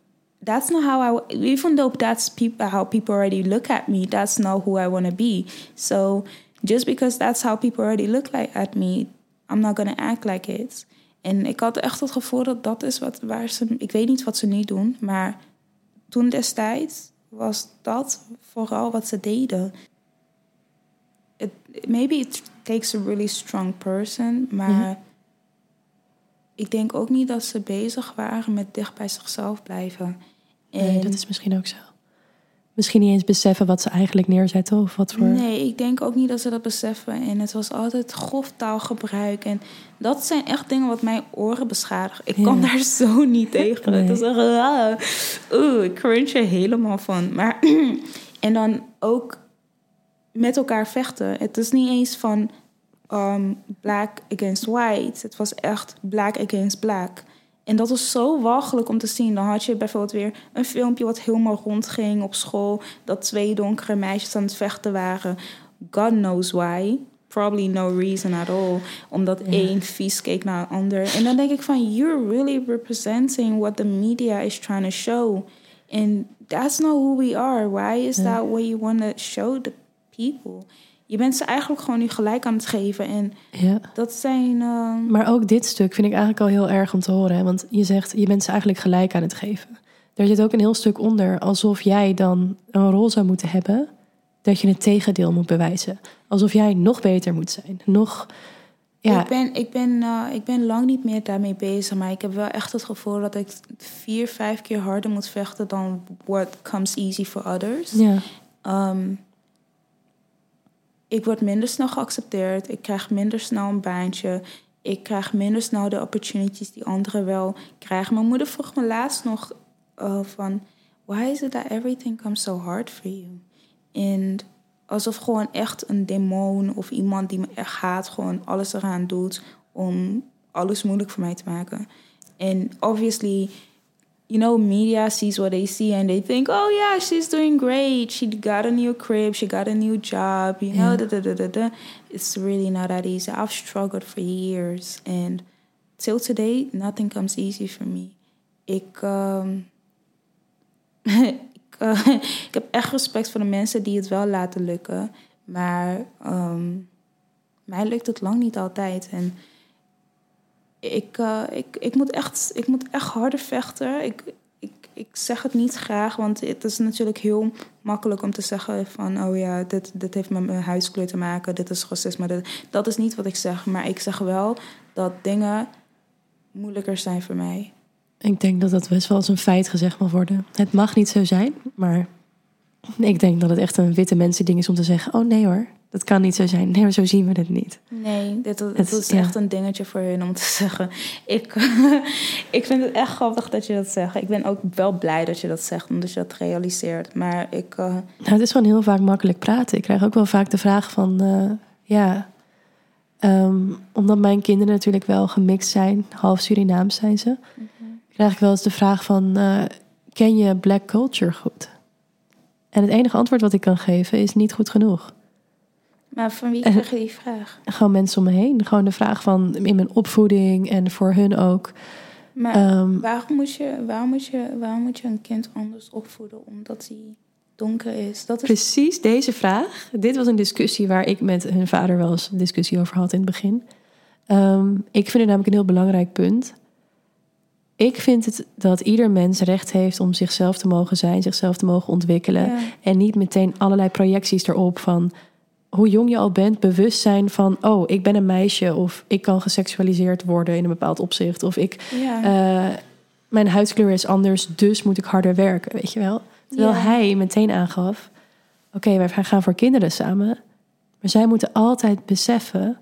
that's not how I... Even though that's people, how people already look at me, that's not who I want to be. So just because that's how people already look like at me I'm not gonna act like it. En ik had echt het gevoel dat dat is wat, waar ze... Ik weet niet wat ze nu doen, maar toen destijds was dat vooral wat ze deden. It, maybe it takes a really strong person, maar Ja. ik denk ook niet dat ze bezig waren met dicht bij zichzelf blijven. En Nee, dat is misschien ook zo. Misschien niet eens beseffen wat ze eigenlijk neerzetten of wat voor. Nee, ik denk ook niet dat ze dat beseffen. En het was altijd grof taalgebruik. En dat zijn echt dingen wat mijn oren beschadigen. Ik kan daar zo niet tegen. Nee. Het is echt, ah, oeh, ik cringe er helemaal van. Maar, en dan ook met elkaar vechten. Het is niet eens van um, black against white. Het was echt black against black. En dat was zo walgelijk om te zien. Dan had je bijvoorbeeld weer een filmpje wat helemaal rondging op school. Dat twee donkere meisjes aan het vechten waren. God knows why. Probably no reason at all. Omdat één vies keek naar een ander. En dan denk ik van, you're really representing what the media is trying to show. And that's not who we are. Why is that what you want to show the people? Je bent ze eigenlijk gewoon nu gelijk aan het geven. En Ja. dat zijn... ehm, Maar ook dit stuk vind ik eigenlijk al heel erg om te horen. hè, Want je zegt, je bent ze eigenlijk gelijk aan het geven. Er zit ook een heel stuk onder, alsof jij dan een rol zou moeten hebben. Dat je het tegendeel moet bewijzen. Alsof jij nog beter moet zijn. Nog. Ja, Ik, ben, ik, ben, eh, ik ben lang niet meer daarmee bezig, maar ik heb wel echt het gevoel dat ik vier, vijf keer harder moet vechten dan what comes easy for others. ja, Ehm, ik word minder snel geaccepteerd. Ik krijg minder snel een baantje. Ik krijg minder snel de opportunities die anderen wel krijgen. Mijn moeder vroeg me laatst nog eh, van... Why is it that everything comes so hard for you? En alsof gewoon echt een demon of iemand die me echt haat... gewoon alles eraan doet om alles moeilijk voor mij te maken. En obviously you know, media sees what they see and they think, oh yeah, she's doing great. She got a new crib, she got a new job, you know, Ja. da, da, da, da, da. It's really not that easy. I've struggled for years and till today, nothing comes easy for me. Ik, ehm, ik, ik heb echt respect voor de mensen die het wel laten lukken. Maar ehm, mij lukt het lang niet altijd. En ik, eh, ik, ik, moet echt, ik moet echt harder vechten. Ik, ik, ik zeg het niet graag, want het is natuurlijk heel makkelijk om te zeggen van... oh ja, dit, dit heeft met mijn huidskleur te maken, dit is racisme. Dit, dat is niet wat ik zeg, maar ik zeg wel dat dingen moeilijker zijn voor mij. ik denk dat dat best wel als een feit gezegd mag worden. Het mag niet zo zijn, maar ik denk dat het echt een witte mensen ding is om te zeggen: oh nee hoor, dat kan niet zo zijn. Nee, maar zo zien we het niet. Nee, dit, dit Het- is ja. echt een dingetje voor hun om te zeggen. Ik, ik vind het echt grappig dat je dat zegt. Ik ben ook wel blij dat je dat zegt, omdat je dat realiseert. Maar ik... eh, Nou, het is gewoon heel vaak makkelijk praten. Ik krijg ook wel vaak de vraag van, eh, ja, ehm, omdat mijn kinderen natuurlijk wel gemixt zijn, half Surinaams zijn ze, krijg ik wel eens de vraag van, eh, ken je black culture goed? En het enige antwoord wat ik kan geven is niet goed genoeg. Maar van wie krijg je die vraag? Gewoon mensen om me heen. Gewoon de vraag van in mijn opvoeding en voor hun ook. Maar Ehm, waarom, moet je, waarom, moet je, waarom moet je een kind anders opvoeden omdat hij donker is? Dat is Precies deze vraag. Dit was een discussie waar ik met hun vader wel eens een discussie over had in het begin. Ehm, ik vind het namelijk een heel belangrijk punt. Ik vind het dat ieder mens recht heeft om zichzelf te mogen zijn, zichzelf te mogen ontwikkelen. Ja. En niet meteen allerlei projecties erop van hoe jong je al bent, bewust zijn van: oh, ik ben een meisje of ik kan geseksualiseerd worden in een bepaald opzicht. Of ik, ja. eh, mijn huidskleur is anders, dus moet ik harder werken, weet je wel. Terwijl Ja. hij meteen aangaf: oké, wij gaan voor kinderen samen. Maar zij moeten altijd beseffen: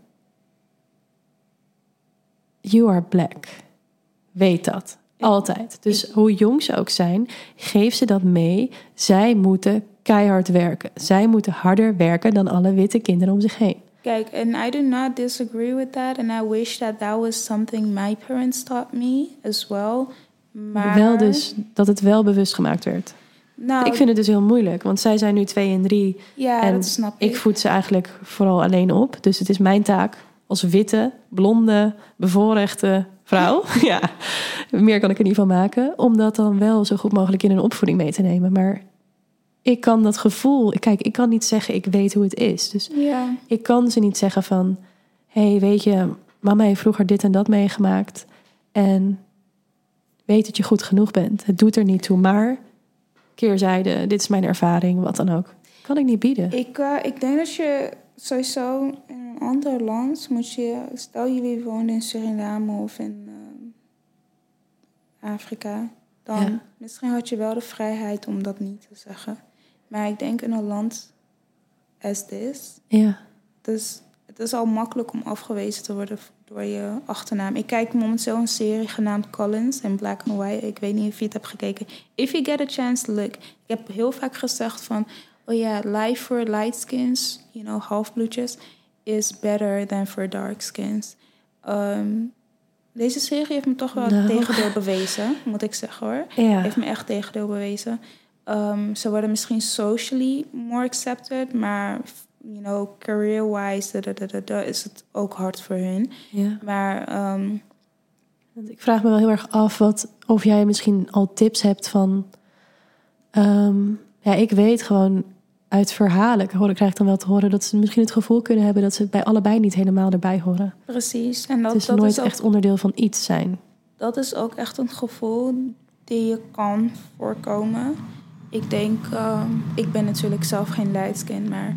you are black. Weet dat. Altijd. Dus hoe jong ze ook zijn, geef ze dat mee. Zij moeten keihard werken. Zij moeten harder werken dan alle witte kinderen om zich heen. Kijk, and I do not disagree with that. And I wish that that was something my parents taught me as well. Maar Wel dus dat het wel bewust gemaakt werd. nou, Ik vind het dus heel moeilijk, want zij zijn nu twee en drie. ja, en dat snap ik. Ik voed ze eigenlijk vooral alleen op. Dus het is mijn taak als witte, blonde, bevoorrechte vrouw. ja, meer kan ik er niet van maken. Om dat dan wel zo goed mogelijk in een opvoeding mee te nemen. Maar ik kan dat gevoel... Kijk, ik kan niet zeggen ik weet hoe het is. Dus Ja, ik kan ze niet zeggen van... Hé, hey, weet je, mama heeft vroeger dit en dat meegemaakt. En weet dat je goed genoeg bent. Het doet er niet toe, maar keerzijde, dit is mijn ervaring, wat dan ook. Kan ik niet bieden. Ik, uh, ik denk dat je sowieso in een ander land moet je... Stel jullie wonen in Suriname of in uh, Afrika. Dan Ja. misschien had je wel de vrijheid om dat niet te zeggen. Maar ik denk in een land als dit... Ja, Dus het is al makkelijk om afgewezen te worden door je achternaam. Ik kijk momenteel een serie genaamd Collins in Black and White. Ik weet niet of je het hebt gekeken. If you get a chance, look. Ik heb heel vaak gezegd van... Oh ja, life for light skins, you know, halfbloedjes... is better than for dark skins. Ehm, deze serie heeft me toch wel het tegendeel bewezen, moet ik zeggen hoor ja. heeft me echt tegendeel bewezen. Ehm, ze worden misschien socially more accepted, maar you know, career-wise is het ook hard voor hun. ja. Maar ehm, Ik vraag me wel heel erg af wat, of jij misschien al tips hebt van. ehm, ja, ik weet gewoon uit verhalen, ik hoor, ik krijg dan wel te horen dat ze misschien het gevoel kunnen hebben dat ze bij allebei niet helemaal erbij horen. precies, en dat, is dat, nooit is ook, echt onderdeel van iets zijn. dat is ook echt een gevoel die je kan voorkomen. Ik denk, ehm, ik ben natuurlijk zelf geen leidskin, maar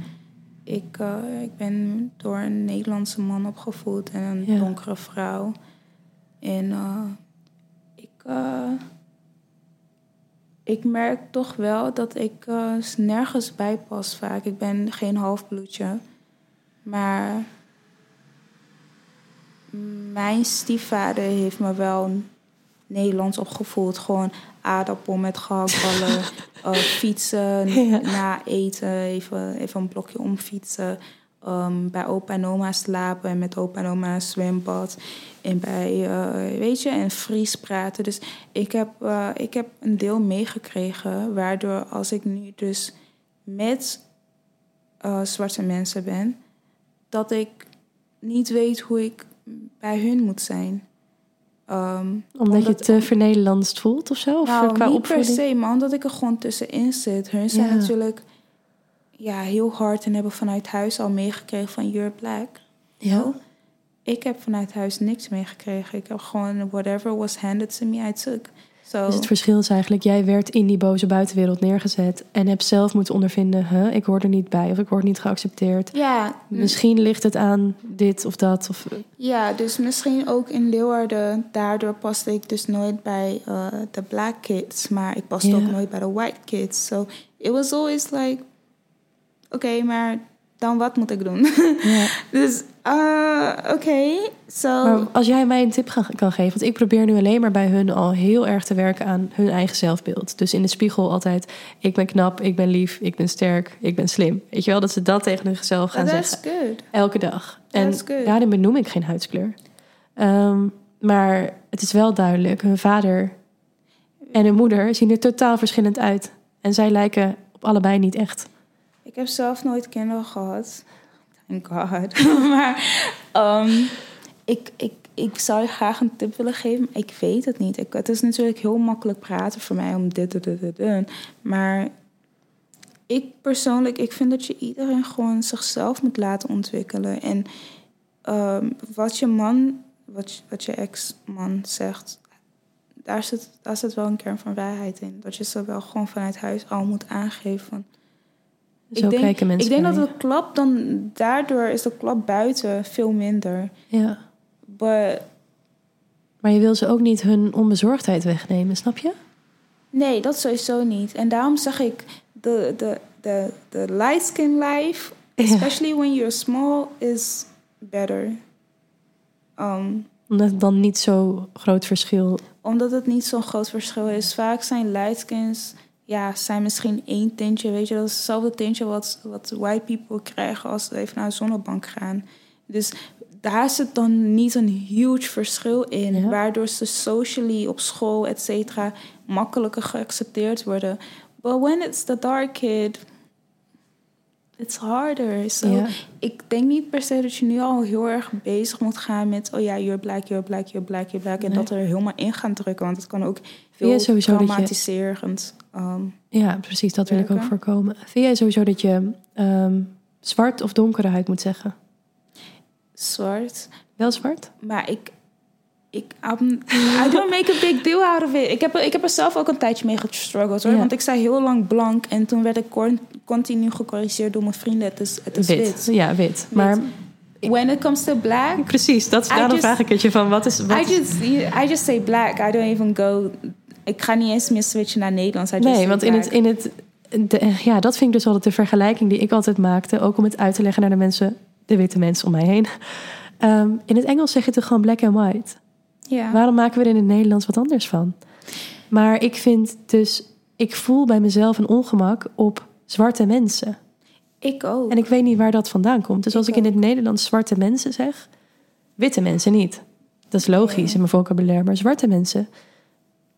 ik, eh, ik ben door een Nederlandse man opgevoed en een Ja. donkere vrouw. En eh, ik, eh, ik merk toch wel dat ik nergens bij pas vaak. Ik ben geen halfbloedje. Maar mijn stiefvader heeft me wel Nederlands opgevoed. Gewoon aardappel met gehaktballen, eh, fietsen, Ja. na eten, even, even een blokje omfietsen. Ehm, bij opa en oma slapen en met opa en oma een zwembad. En bij, eh, weet je, en Fries praten. Dus ik heb, eh, ik heb een deel meegekregen, waardoor als ik nu dus met zwarte mensen ben, dat ik niet weet hoe ik bij hun moet zijn. Ehm, Omdat, je te vernederlandst voelt of zo? Of nou, qua niet per se, maar omdat ik er gewoon tussenin zit. Hun zijn Ja. natuurlijk ja, heel hard en hebben vanuit huis al meegekregen van you're black. Ja. Ik heb vanuit huis niks meegekregen. Ik heb gewoon whatever was handed to me, I took. So, Dus het verschil is eigenlijk, jij werd in die boze buitenwereld neergezet en hebt zelf moeten ondervinden, huh, ik word er niet bij of ik word niet geaccepteerd. ja, Misschien ligt het aan dit of dat. Of, Ja, dus misschien ook in Leeuwarden. Daardoor paste ik dus nooit bij eh, de black kids. Maar ik paste Ja. ook nooit bij de white kids. So it was always like... Oké, maar dan wat moet ik doen? ja. dus, uh, oké. so, Maar als jij mij een tip ga- kan geven, want ik probeer nu alleen maar bij hun al heel erg te werken aan hun eigen zelfbeeld. Dus in de spiegel altijd, ik ben knap, ik ben lief, ik ben sterk, ik ben slim. Weet je wel, dat ze dat tegen hunzelf gaan that's zeggen. good. Elke dag. En good. daarin benoem ik geen huidskleur. Ehm, maar het is wel duidelijk, hun vader en hun moeder zien er totaal verschillend uit. En zij lijken op allebei niet echt. Ik heb zelf nooit kinderen gehad. Thank God. maar ehm, ik, ik, ik zou je graag een tip willen geven. Ik weet het niet. Ik, het is natuurlijk heel makkelijk praten voor mij om dit, dit, dit. Maar ik persoonlijk, ik vind dat je iedereen gewoon zichzelf moet laten ontwikkelen. En ehm, wat je man, wat, wat je ex-man zegt, daar zit, daar zit wel een kern van waarheid in. Dat je ze wel gewoon vanuit huis al moet aangeven van... Zo Ik denk- kijken mensen Ik denk dat de klap dan, daardoor is de klap buiten veel minder. Ja. But, Maar je wil ze ook niet hun onbezorgdheid wegnemen, snap je? nee, dat sowieso niet. En daarom zeg ik, de, de, de, de light skin life, Ja. especially when you're small, is better. Um, Omdat het dan niet zo groot verschil... omdat het niet zo'n groot verschil is. Vaak zijn light skins, ja, zijn misschien één tintje. Weet je, dat is hetzelfde tintje wat, wat white people krijgen als ze even naar de zonnebank gaan. Dus daar zit dan niet een huge verschil in. Ja. Waardoor ze socially op school, et cetera, makkelijker geaccepteerd worden. But when it's the dark kid, it's harder. So Ja. ik denk niet per se dat je nu al heel erg bezig moet gaan met... oh ja, you're black, you're black, you're black, you're black. En Nee. dat er helemaal in gaan drukken. Want het kan ook veel je sowieso dat je- traumatiserend... ehm, Ja, precies, dat wil ik ook voorkomen. Vind jij sowieso dat je ehm, zwart of donkere huid moet zeggen? zwart. Wel zwart? Maar ik, ik, I don't make a big deal out of it. Ik heb, ik heb er zelf ook een tijdje mee gestruggeld hoor. Ja. Want ik zei heel lang blank en toen werd ik con- continu gecorrigeerd door mijn vrienden. Het is, het is wit. wit. Ja, wit. Maar When it comes to black, precies, dat, daarom just- vraag ik het je van wat is... Wat I just, I just say black. I don't even go... Ik ga niet eens meer switchen naar Nederlands. I Nee, want in het, in het de- ja, dat vind ik dus altijd de vergelijking die ik altijd maakte. Ook om het uit te leggen naar de mensen, de witte mensen om mij heen. Ehm, in het Engels zeg je toch gewoon black and white. Ja. Waarom maken we er in het Nederlands wat anders van? Maar ik vind dus, ik voel bij mezelf een ongemak op zwarte mensen. Ik ook. En ik weet niet waar dat vandaan komt. Dus als ik, in het Nederlands zwarte mensen zeg, witte mensen niet. Dat is logisch in mijn vocabulaire, maar zwarte mensen.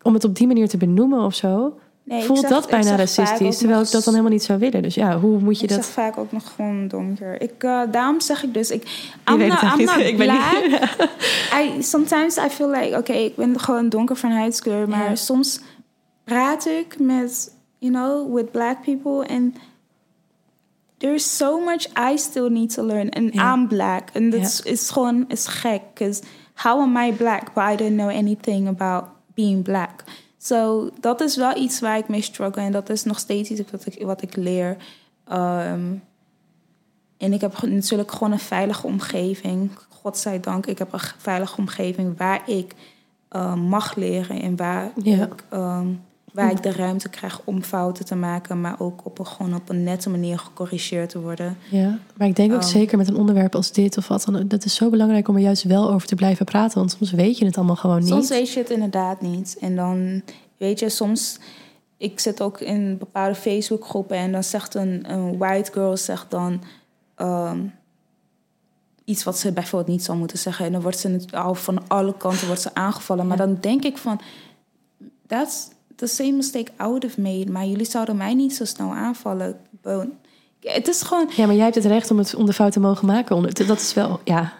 Om het op die manier te benoemen of zo, Nee, ik voelt dat ik bijna racistisch. Terwijl ik dat dan helemaal niet zou willen. Dus ja, hoe moet je ik dat... zeg vaak ook nog gewoon donker. Ik, eh, daarom zeg ik dus, ik, Je I'm weet not, het I'm not. Ik ben niet- I, sometimes I feel like, oké, ik ben gewoon donker van huidskleur. Maar soms praat ik met, you know, with black people. And there's so much I still need to learn. And. I'm black. En dat is, is gewoon, is gek. Because how am I black? But I don't know anything about being black. So dat is wel iets waar ik mee struggle. En dat is nog steeds iets wat ik, wat ik leer. Ehm, en ik heb natuurlijk gewoon een veilige omgeving. Godzijdank, ik heb een veilige omgeving waar ik eh, mag leren en waar, Ja. ik, ehm, waar ik de ruimte krijg om fouten te maken, maar ook op een, gewoon op een nette manier gecorrigeerd te worden. Ja, maar ik denk ook Oh. zeker met een onderwerp als dit of wat dan. Dat is zo belangrijk om er juist wel over te blijven praten. Want soms weet je het allemaal gewoon niet. Soms weet je het inderdaad niet. En dan weet je, soms. Ik zit ook in bepaalde Facebookgroepen en dan zegt een, een white girl zegt dan ehm, iets wat ze bijvoorbeeld niet zou moeten zeggen. En dan wordt ze het al van alle kanten wordt ze aangevallen. Maar Ja. dan denk ik van, that's the same mistake I would have made. Maar jullie zouden mij niet zo snel aanvallen. Het is gewoon, Ja, maar jij hebt het recht om, het, om de fout te mogen maken. Dat is wel, ja.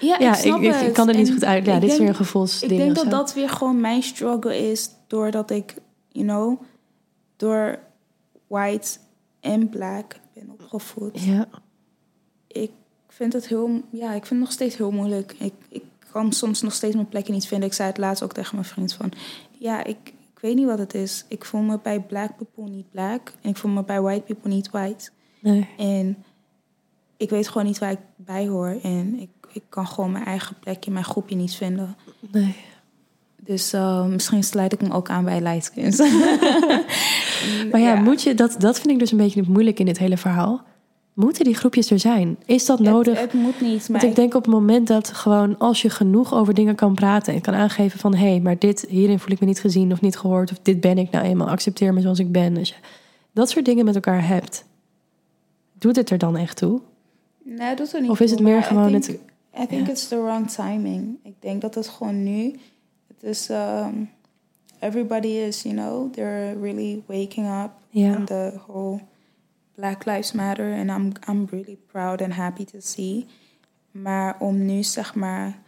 ja, Ja, ik snap ik, ik, het. ik kan het niet En goed uit. Ja, dit is weer een gevoelsding. Ik denk dat dat weer gewoon mijn struggle is, doordat ik, you know, door white en black ben opgevoed. Ja, Ik vind het heel, ja, ik vind het nog steeds heel moeilijk. Ik, ik kan soms nog steeds mijn plekje niet vinden. Ik zei het laatst ook tegen mijn vriend van, ja, ik, ik weet niet wat het is. Ik voel me bij black people niet black en ik voel me bij white people niet white. nee. En ik weet gewoon niet waar ik bij hoor. En ik, ik kan gewoon mijn eigen plekje, mijn groepje niet vinden. nee. Dus eh, misschien sluit ik me ook aan bij Lightskins. Maar ja, moet je, dat, dat vind ik dus een beetje moeilijk in dit hele verhaal. Moeten die groepjes er zijn? Is dat nodig? Het, het moet niet. Maar Want ik denk op het moment dat gewoon als je genoeg over dingen kan praten en kan aangeven van hé, hey, maar dit hierin voel ik me niet gezien of niet gehoord of dit ben ik nou eenmaal, accepteer me zoals ik ben. Als je dat soort dingen met elkaar hebt, doet het er dan echt toe? nee, dat is niet Of is het meer gewoon I het- I think it's the wrong timing. Ik denk dat het gewoon nu... Het is... um, everybody is, you know, they're really waking up. Ja. on the whole Black Lives Matter. En I'm, I'm really proud and happy to see. Maar om nu zeg maar...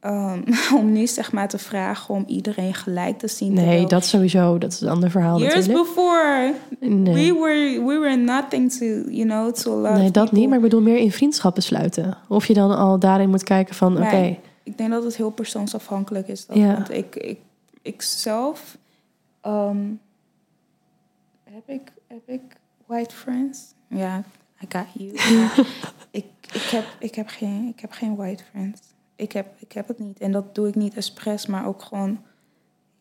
um, om nu zeg maar te vragen om iedereen gelijk te zien. Nee, dat sowieso, dat is een ander verhaal Years natuurlijk. before, Nee. we were we were nothing to you know to lot Nee, dat people. niet, maar ik bedoel meer in vriendschappen sluiten. Of je dan al daarin moet kijken van, oké, Ik denk dat het heel persoonsafhankelijk is. Dat, Ja. Want ik, ik, ik zelf ehm, heb ik heb ik white friends. Ja, I got you. Ik, ik heb ik heb geen ik heb geen white friends. Ik heb ik heb het niet en dat doe ik niet expres, maar ook gewoon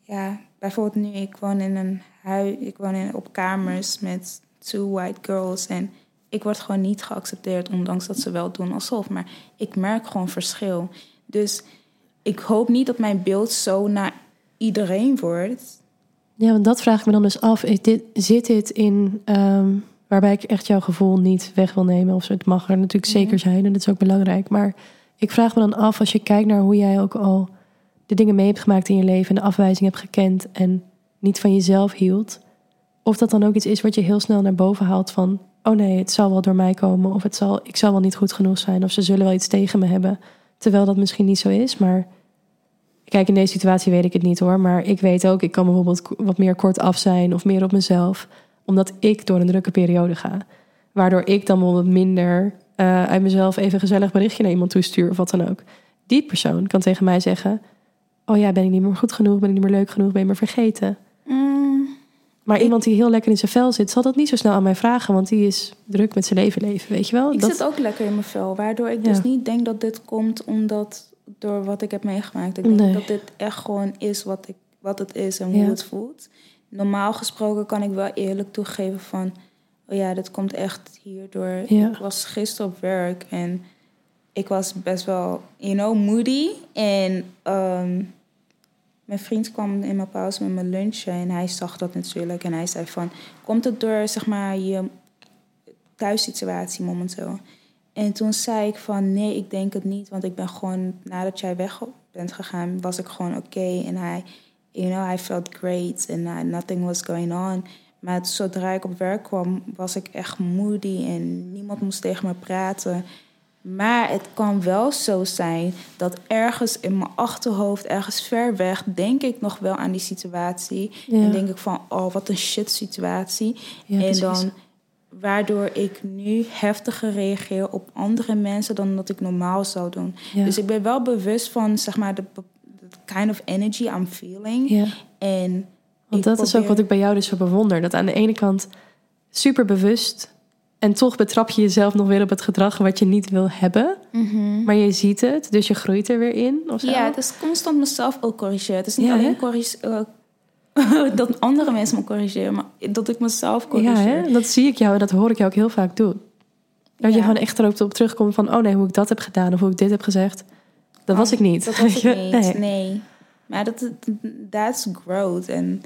ja. Bijvoorbeeld nu ik woon in een huis, ik woon in, op kamers met two white girls en ik word gewoon niet geaccepteerd, ondanks dat ze wel doen alsof. Maar ik merk gewoon verschil. Dus ik hoop niet dat mijn beeld zo naar iedereen wordt. Ja, want dat vraag ik me dan dus af. Is dit, zit dit in ehm, waarbij ik echt jouw gevoel niet weg wil nemen? Of zo? Het mag er natuurlijk zeker zijn en dat is ook belangrijk. Maar ik vraag me dan af als je kijkt naar hoe jij ook al de dingen mee hebt gemaakt in je leven en de afwijzing hebt gekend en niet van jezelf hield. Of dat dan ook iets is wat je heel snel naar boven haalt van, oh nee, het zal wel door mij komen. Of het zal, ik zal wel niet goed genoeg zijn. Of ze zullen wel iets tegen me hebben. Terwijl dat misschien niet zo is, maar Kijk, in deze situatie weet ik het niet hoor. Maar ik weet ook, ik kan bijvoorbeeld wat meer kort af zijn of meer op mezelf. Omdat ik door een drukke periode ga. Waardoor ik dan bijvoorbeeld minder eh, uit mezelf even een gezellig berichtje naar iemand toestuur of wat dan ook. Die persoon kan tegen mij zeggen: Oh ja, ben ik niet meer goed genoeg? Ben ik niet meer leuk genoeg? Ben je me vergeten? Mm, Maar iemand die heel lekker in zijn vel zit, zal dat niet zo snel aan mij vragen, want die is druk met zijn leven leven, weet je wel? ik dat, zit ook lekker in mijn vel. Waardoor ik Ja. dus niet denk dat dit komt omdat door wat ik heb meegemaakt. Ik denk Nee. dat dit echt gewoon is wat, ik, wat het is en Ja. hoe het voelt. Normaal gesproken kan ik wel eerlijk toegeven van... Oh ja, dit komt echt hierdoor. Ja. Ik was gisteren op werk en ik was best wel, you know, moody. En ehm, mijn vriend kwam in mijn pauze met mijn lunchen en hij zag dat natuurlijk. En hij zei van, komt het door, zeg maar, je thuissituatie momenteel? En toen zei ik van, nee, ik denk het niet. Want ik ben gewoon, nadat jij weg bent gegaan, was ik gewoon oké. En hij, you know, I felt great and uh, nothing was going on. Maar zodra ik op werk kwam, was ik echt moody en niemand moest tegen me praten. Maar het kan wel zo zijn dat ergens in mijn achterhoofd, ergens ver weg, denk ik nog wel aan die situatie. Ja. En denk ik van, oh, wat een shit situatie. Ja, en precies. dan, waardoor ik nu heftiger reageer op andere mensen dan dat ik normaal zou doen. Ja. Dus ik ben wel bewust van, zeg maar, de, de kind of energy I'm feeling. ja. En Want dat is ook wat ik bij jou dus zo bewonder. Dat aan de ene kant super bewust en toch betrap je jezelf nog weer op het gedrag wat je niet wil hebben. Maar je ziet het, dus je groeit er weer in. Of zo. Ja, het is constant mezelf ook corrigeren. Het is niet Ja, alleen corrige- eh, dat andere mensen me corrigeren, maar dat ik mezelf ja corrigeer. hè? dat zie ik jou en dat hoor ik jou ook heel vaak doen. Dat je Ja. gewoon echt erop op terugkomt van... oh nee, hoe ik dat heb gedaan of hoe ik dit heb gezegd. Dat was ik niet. Dat was ik niet, Nee. nee. Maar dat, that's growth. En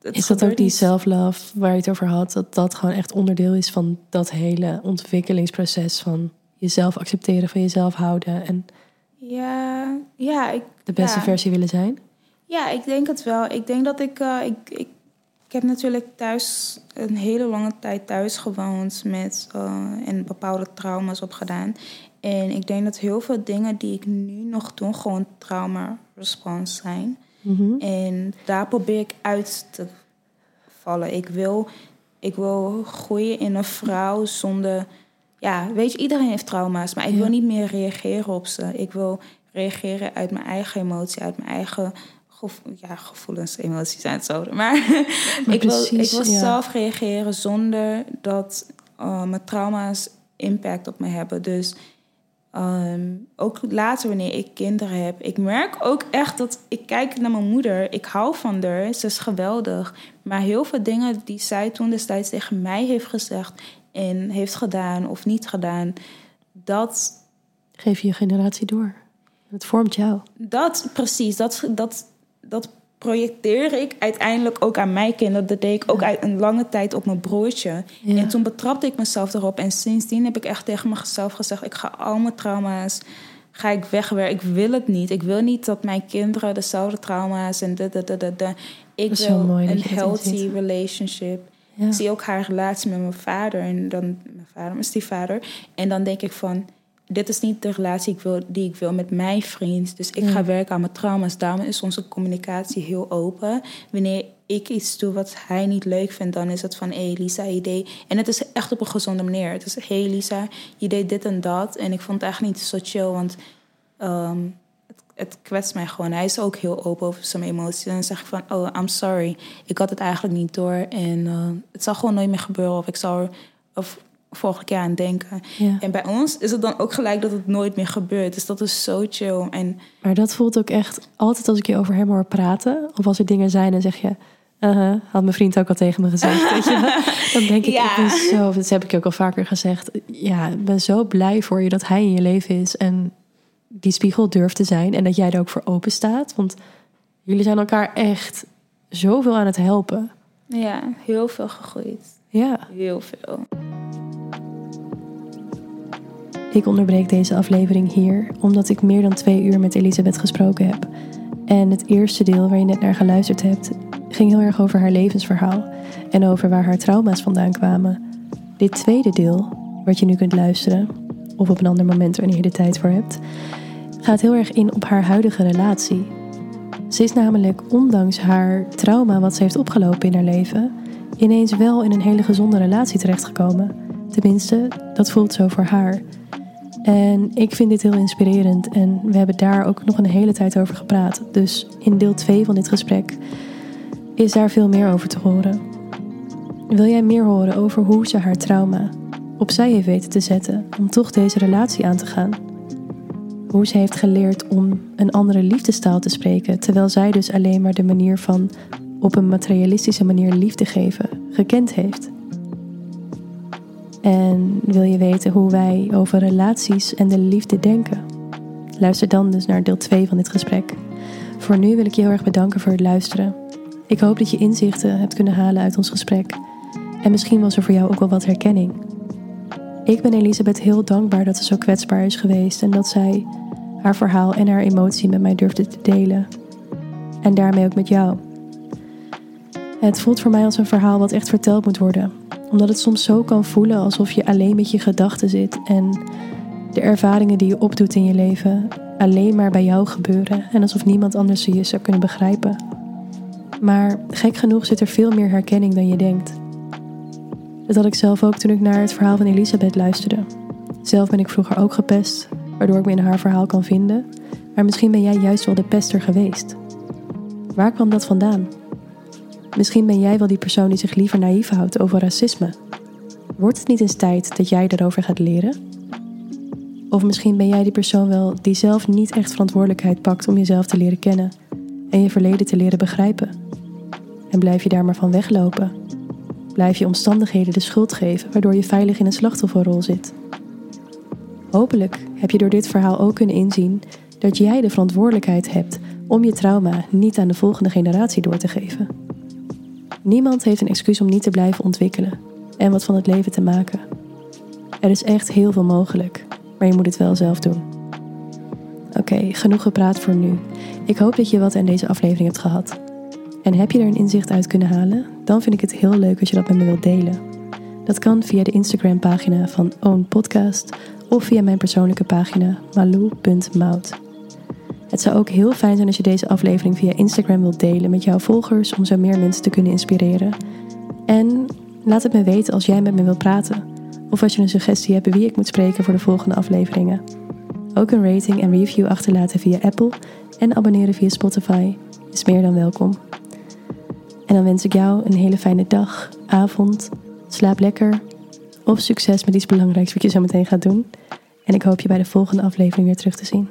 Is dat ook die self-love waar je het over had? Dat dat gewoon echt onderdeel is van dat hele ontwikkelingsproces... van jezelf accepteren, van jezelf houden... en Ja, ja, ik, de beste ja. versie willen zijn? Ja, ik denk het wel. Ik denk dat ik, eh, ik, ik... Ik heb natuurlijk thuis een hele lange tijd thuis gewoond met eh, en bepaalde trauma's opgedaan. En ik denk dat heel veel dingen die ik nu nog doe, gewoon trauma-response zijn. Mhm. En daar probeer ik uit te vallen. Ik wil, ik wil groeien in een vrouw zonder. Ja, weet je, iedereen heeft trauma's, maar ik Ja. wil niet meer reageren op ze. Ik wil reageren uit mijn eigen emotie, uit mijn eigen gevo- ja, gevoelens, emoties zijn hetzelfde. Maar, ik wil, ik wil ja. zelf reageren zonder dat uh, mijn trauma's impact op me hebben. Dus Ehm, ook later wanneer ik kinderen heb. Ik merk ook echt dat ik kijk naar mijn moeder. Ik hou van haar. Ze is geweldig. Maar heel veel dingen die zij toen destijds tegen mij heeft gezegd... en heeft gedaan of niet gedaan... dat, Geef je je generatie door. Het vormt jou. dat precies, dat, dat, dat projecteer ik uiteindelijk ook aan mijn kinderen. Dat deed ik ook uit een lange tijd op mijn broertje. Ja. En toen betrapte ik mezelf erop. En sindsdien heb ik echt tegen mezelf gezegd... ik ga al mijn trauma's ga ik wegwerken. Ik wil het niet. Ik wil niet dat mijn kinderen dezelfde trauma's en da, da, da, da. Ik wil mooi een healthy relationship. Ja. Ik zie ook haar relatie met mijn vader en dan mijn vader, mijn stiefvader. En dan denk ik van, dit is niet de relatie ik wil, die ik wil met mijn vriend. Dus ik ga werken aan mijn trauma's. Daarom is onze communicatie heel open. Wanneer ik iets doe wat hij niet leuk vindt, dan is het van, hé hey Lisa, je deed... En het is echt op een gezonde manier. Het is, hé hey Lisa, je deed dit en dat. En ik vond het eigenlijk niet zo chill, want ehm, het, het kwetst mij gewoon. Hij is ook heel open over zijn emoties. En dan zeg ik van, oh, I'm sorry. Ik had het eigenlijk niet door. En eh, het zal gewoon nooit meer gebeuren. Of ik er of volgende keer aan denken. Ja. En bij ons is het dan ook gelijk dat het nooit meer gebeurt. Dus dat is zo chill. En Maar dat voelt ook echt altijd als ik je over hem hoor praten. Of als er dingen zijn en zeg je... uh had mijn vriend ook al tegen me gezegd. weet je? wel. Dan denk ik, Ja. ik ben zo... Dat heb ik ook al vaker gezegd. Ja, ik ben zo blij voor je dat hij in je leven is. En die spiegel durft te zijn. En dat jij er ook voor open staat. Want jullie zijn elkaar echt zoveel aan het helpen. ja, heel veel gegroeid. Ja. Heel veel. Ik onderbreek deze aflevering hier omdat ik meer dan twee uur met Elisabeth gesproken heb. En het eerste deel waar je net naar geluisterd hebt, ging heel erg over haar levensverhaal en over waar haar trauma's vandaan kwamen. Dit tweede deel, wat je nu kunt luisteren, of op een ander moment wanneer je de tijd voor hebt, gaat heel erg in op haar huidige relatie. Ze is namelijk, ondanks haar trauma wat ze heeft opgelopen in haar leven, ineens wel in een hele gezonde relatie terechtgekomen. Tenminste, dat voelt zo voor haar. En ik vind dit heel inspirerend en we hebben daar ook nog een hele tijd over gepraat. Dus in deel 2 van dit gesprek is daar veel meer over te horen. Wil jij meer horen over hoe ze haar trauma opzij heeft weten te zetten om toch deze relatie aan te gaan? Hoe ze heeft geleerd om een andere liefdestaal te spreken, terwijl zij dus alleen maar de manier van op een materialistische manier liefde geven gekend heeft. En wil je weten hoe wij over relaties en de liefde denken? Luister dan dus naar deel 2 van dit gesprek. Voor nu wil ik je heel erg bedanken voor het luisteren. Ik hoop dat je inzichten hebt kunnen halen uit ons gesprek. En misschien was er voor jou ook wel wat herkenning. Ik ben Elisabeth heel dankbaar dat ze zo kwetsbaar is geweest en dat zij haar verhaal en haar emotie met mij durfde te delen. En daarmee ook met jou. Het voelt voor mij als een verhaal wat echt verteld moet worden, omdat het soms zo kan voelen alsof je alleen met je gedachten zit en de ervaringen die je opdoet in je leven alleen maar bij jou gebeuren en alsof niemand anders je zou kunnen begrijpen. Maar gek genoeg zit er veel meer herkenning dan je denkt. Dat had ik zelf ook toen ik naar het verhaal van Elisabeth luisterde. Zelf ben ik vroeger ook gepest, waardoor ik me in haar verhaal kan vinden, maar misschien ben jij juist wel de pester geweest. Waar kwam dat vandaan? Misschien ben jij wel die persoon die zich liever naïef houdt over racisme. Wordt het niet eens tijd dat jij daarover gaat leren? Of misschien ben jij die persoon wel die zelf niet echt verantwoordelijkheid pakt om jezelf te leren kennen en je verleden te leren begrijpen. En blijf je daar maar van weglopen? Blijf je omstandigheden de schuld geven waardoor je veilig in een slachtofferrol zit? Hopelijk heb je door dit verhaal ook kunnen inzien dat jij de verantwoordelijkheid hebt om je trauma niet aan de volgende generatie door te geven. Niemand heeft een excuus om niet te blijven ontwikkelen en wat van het leven te maken. Er is echt heel veel mogelijk, maar je moet het wel zelf doen. Oké, genoeg gepraat voor nu. Ik hoop dat je wat aan deze aflevering hebt gehad. En heb je er een inzicht uit kunnen halen, dan vind ik het heel leuk als je dat met me wilt delen. Dat kan via de Instagram-pagina van Own Podcast of via mijn persoonlijke pagina malou.mout. Het zou ook heel fijn zijn als je deze aflevering via Instagram wilt delen met jouw volgers om zo meer mensen te kunnen inspireren. En laat het me weten als jij met me wilt praten of als je een suggestie hebt wie ik moet spreken voor de volgende afleveringen. Ook een rating en review achterlaten via Apple en abonneren via Spotify is meer dan welkom. En dan wens ik jou een hele fijne dag, avond, slaap lekker of succes met iets belangrijks wat je zo meteen gaat doen. En ik hoop je bij de volgende aflevering weer terug te zien.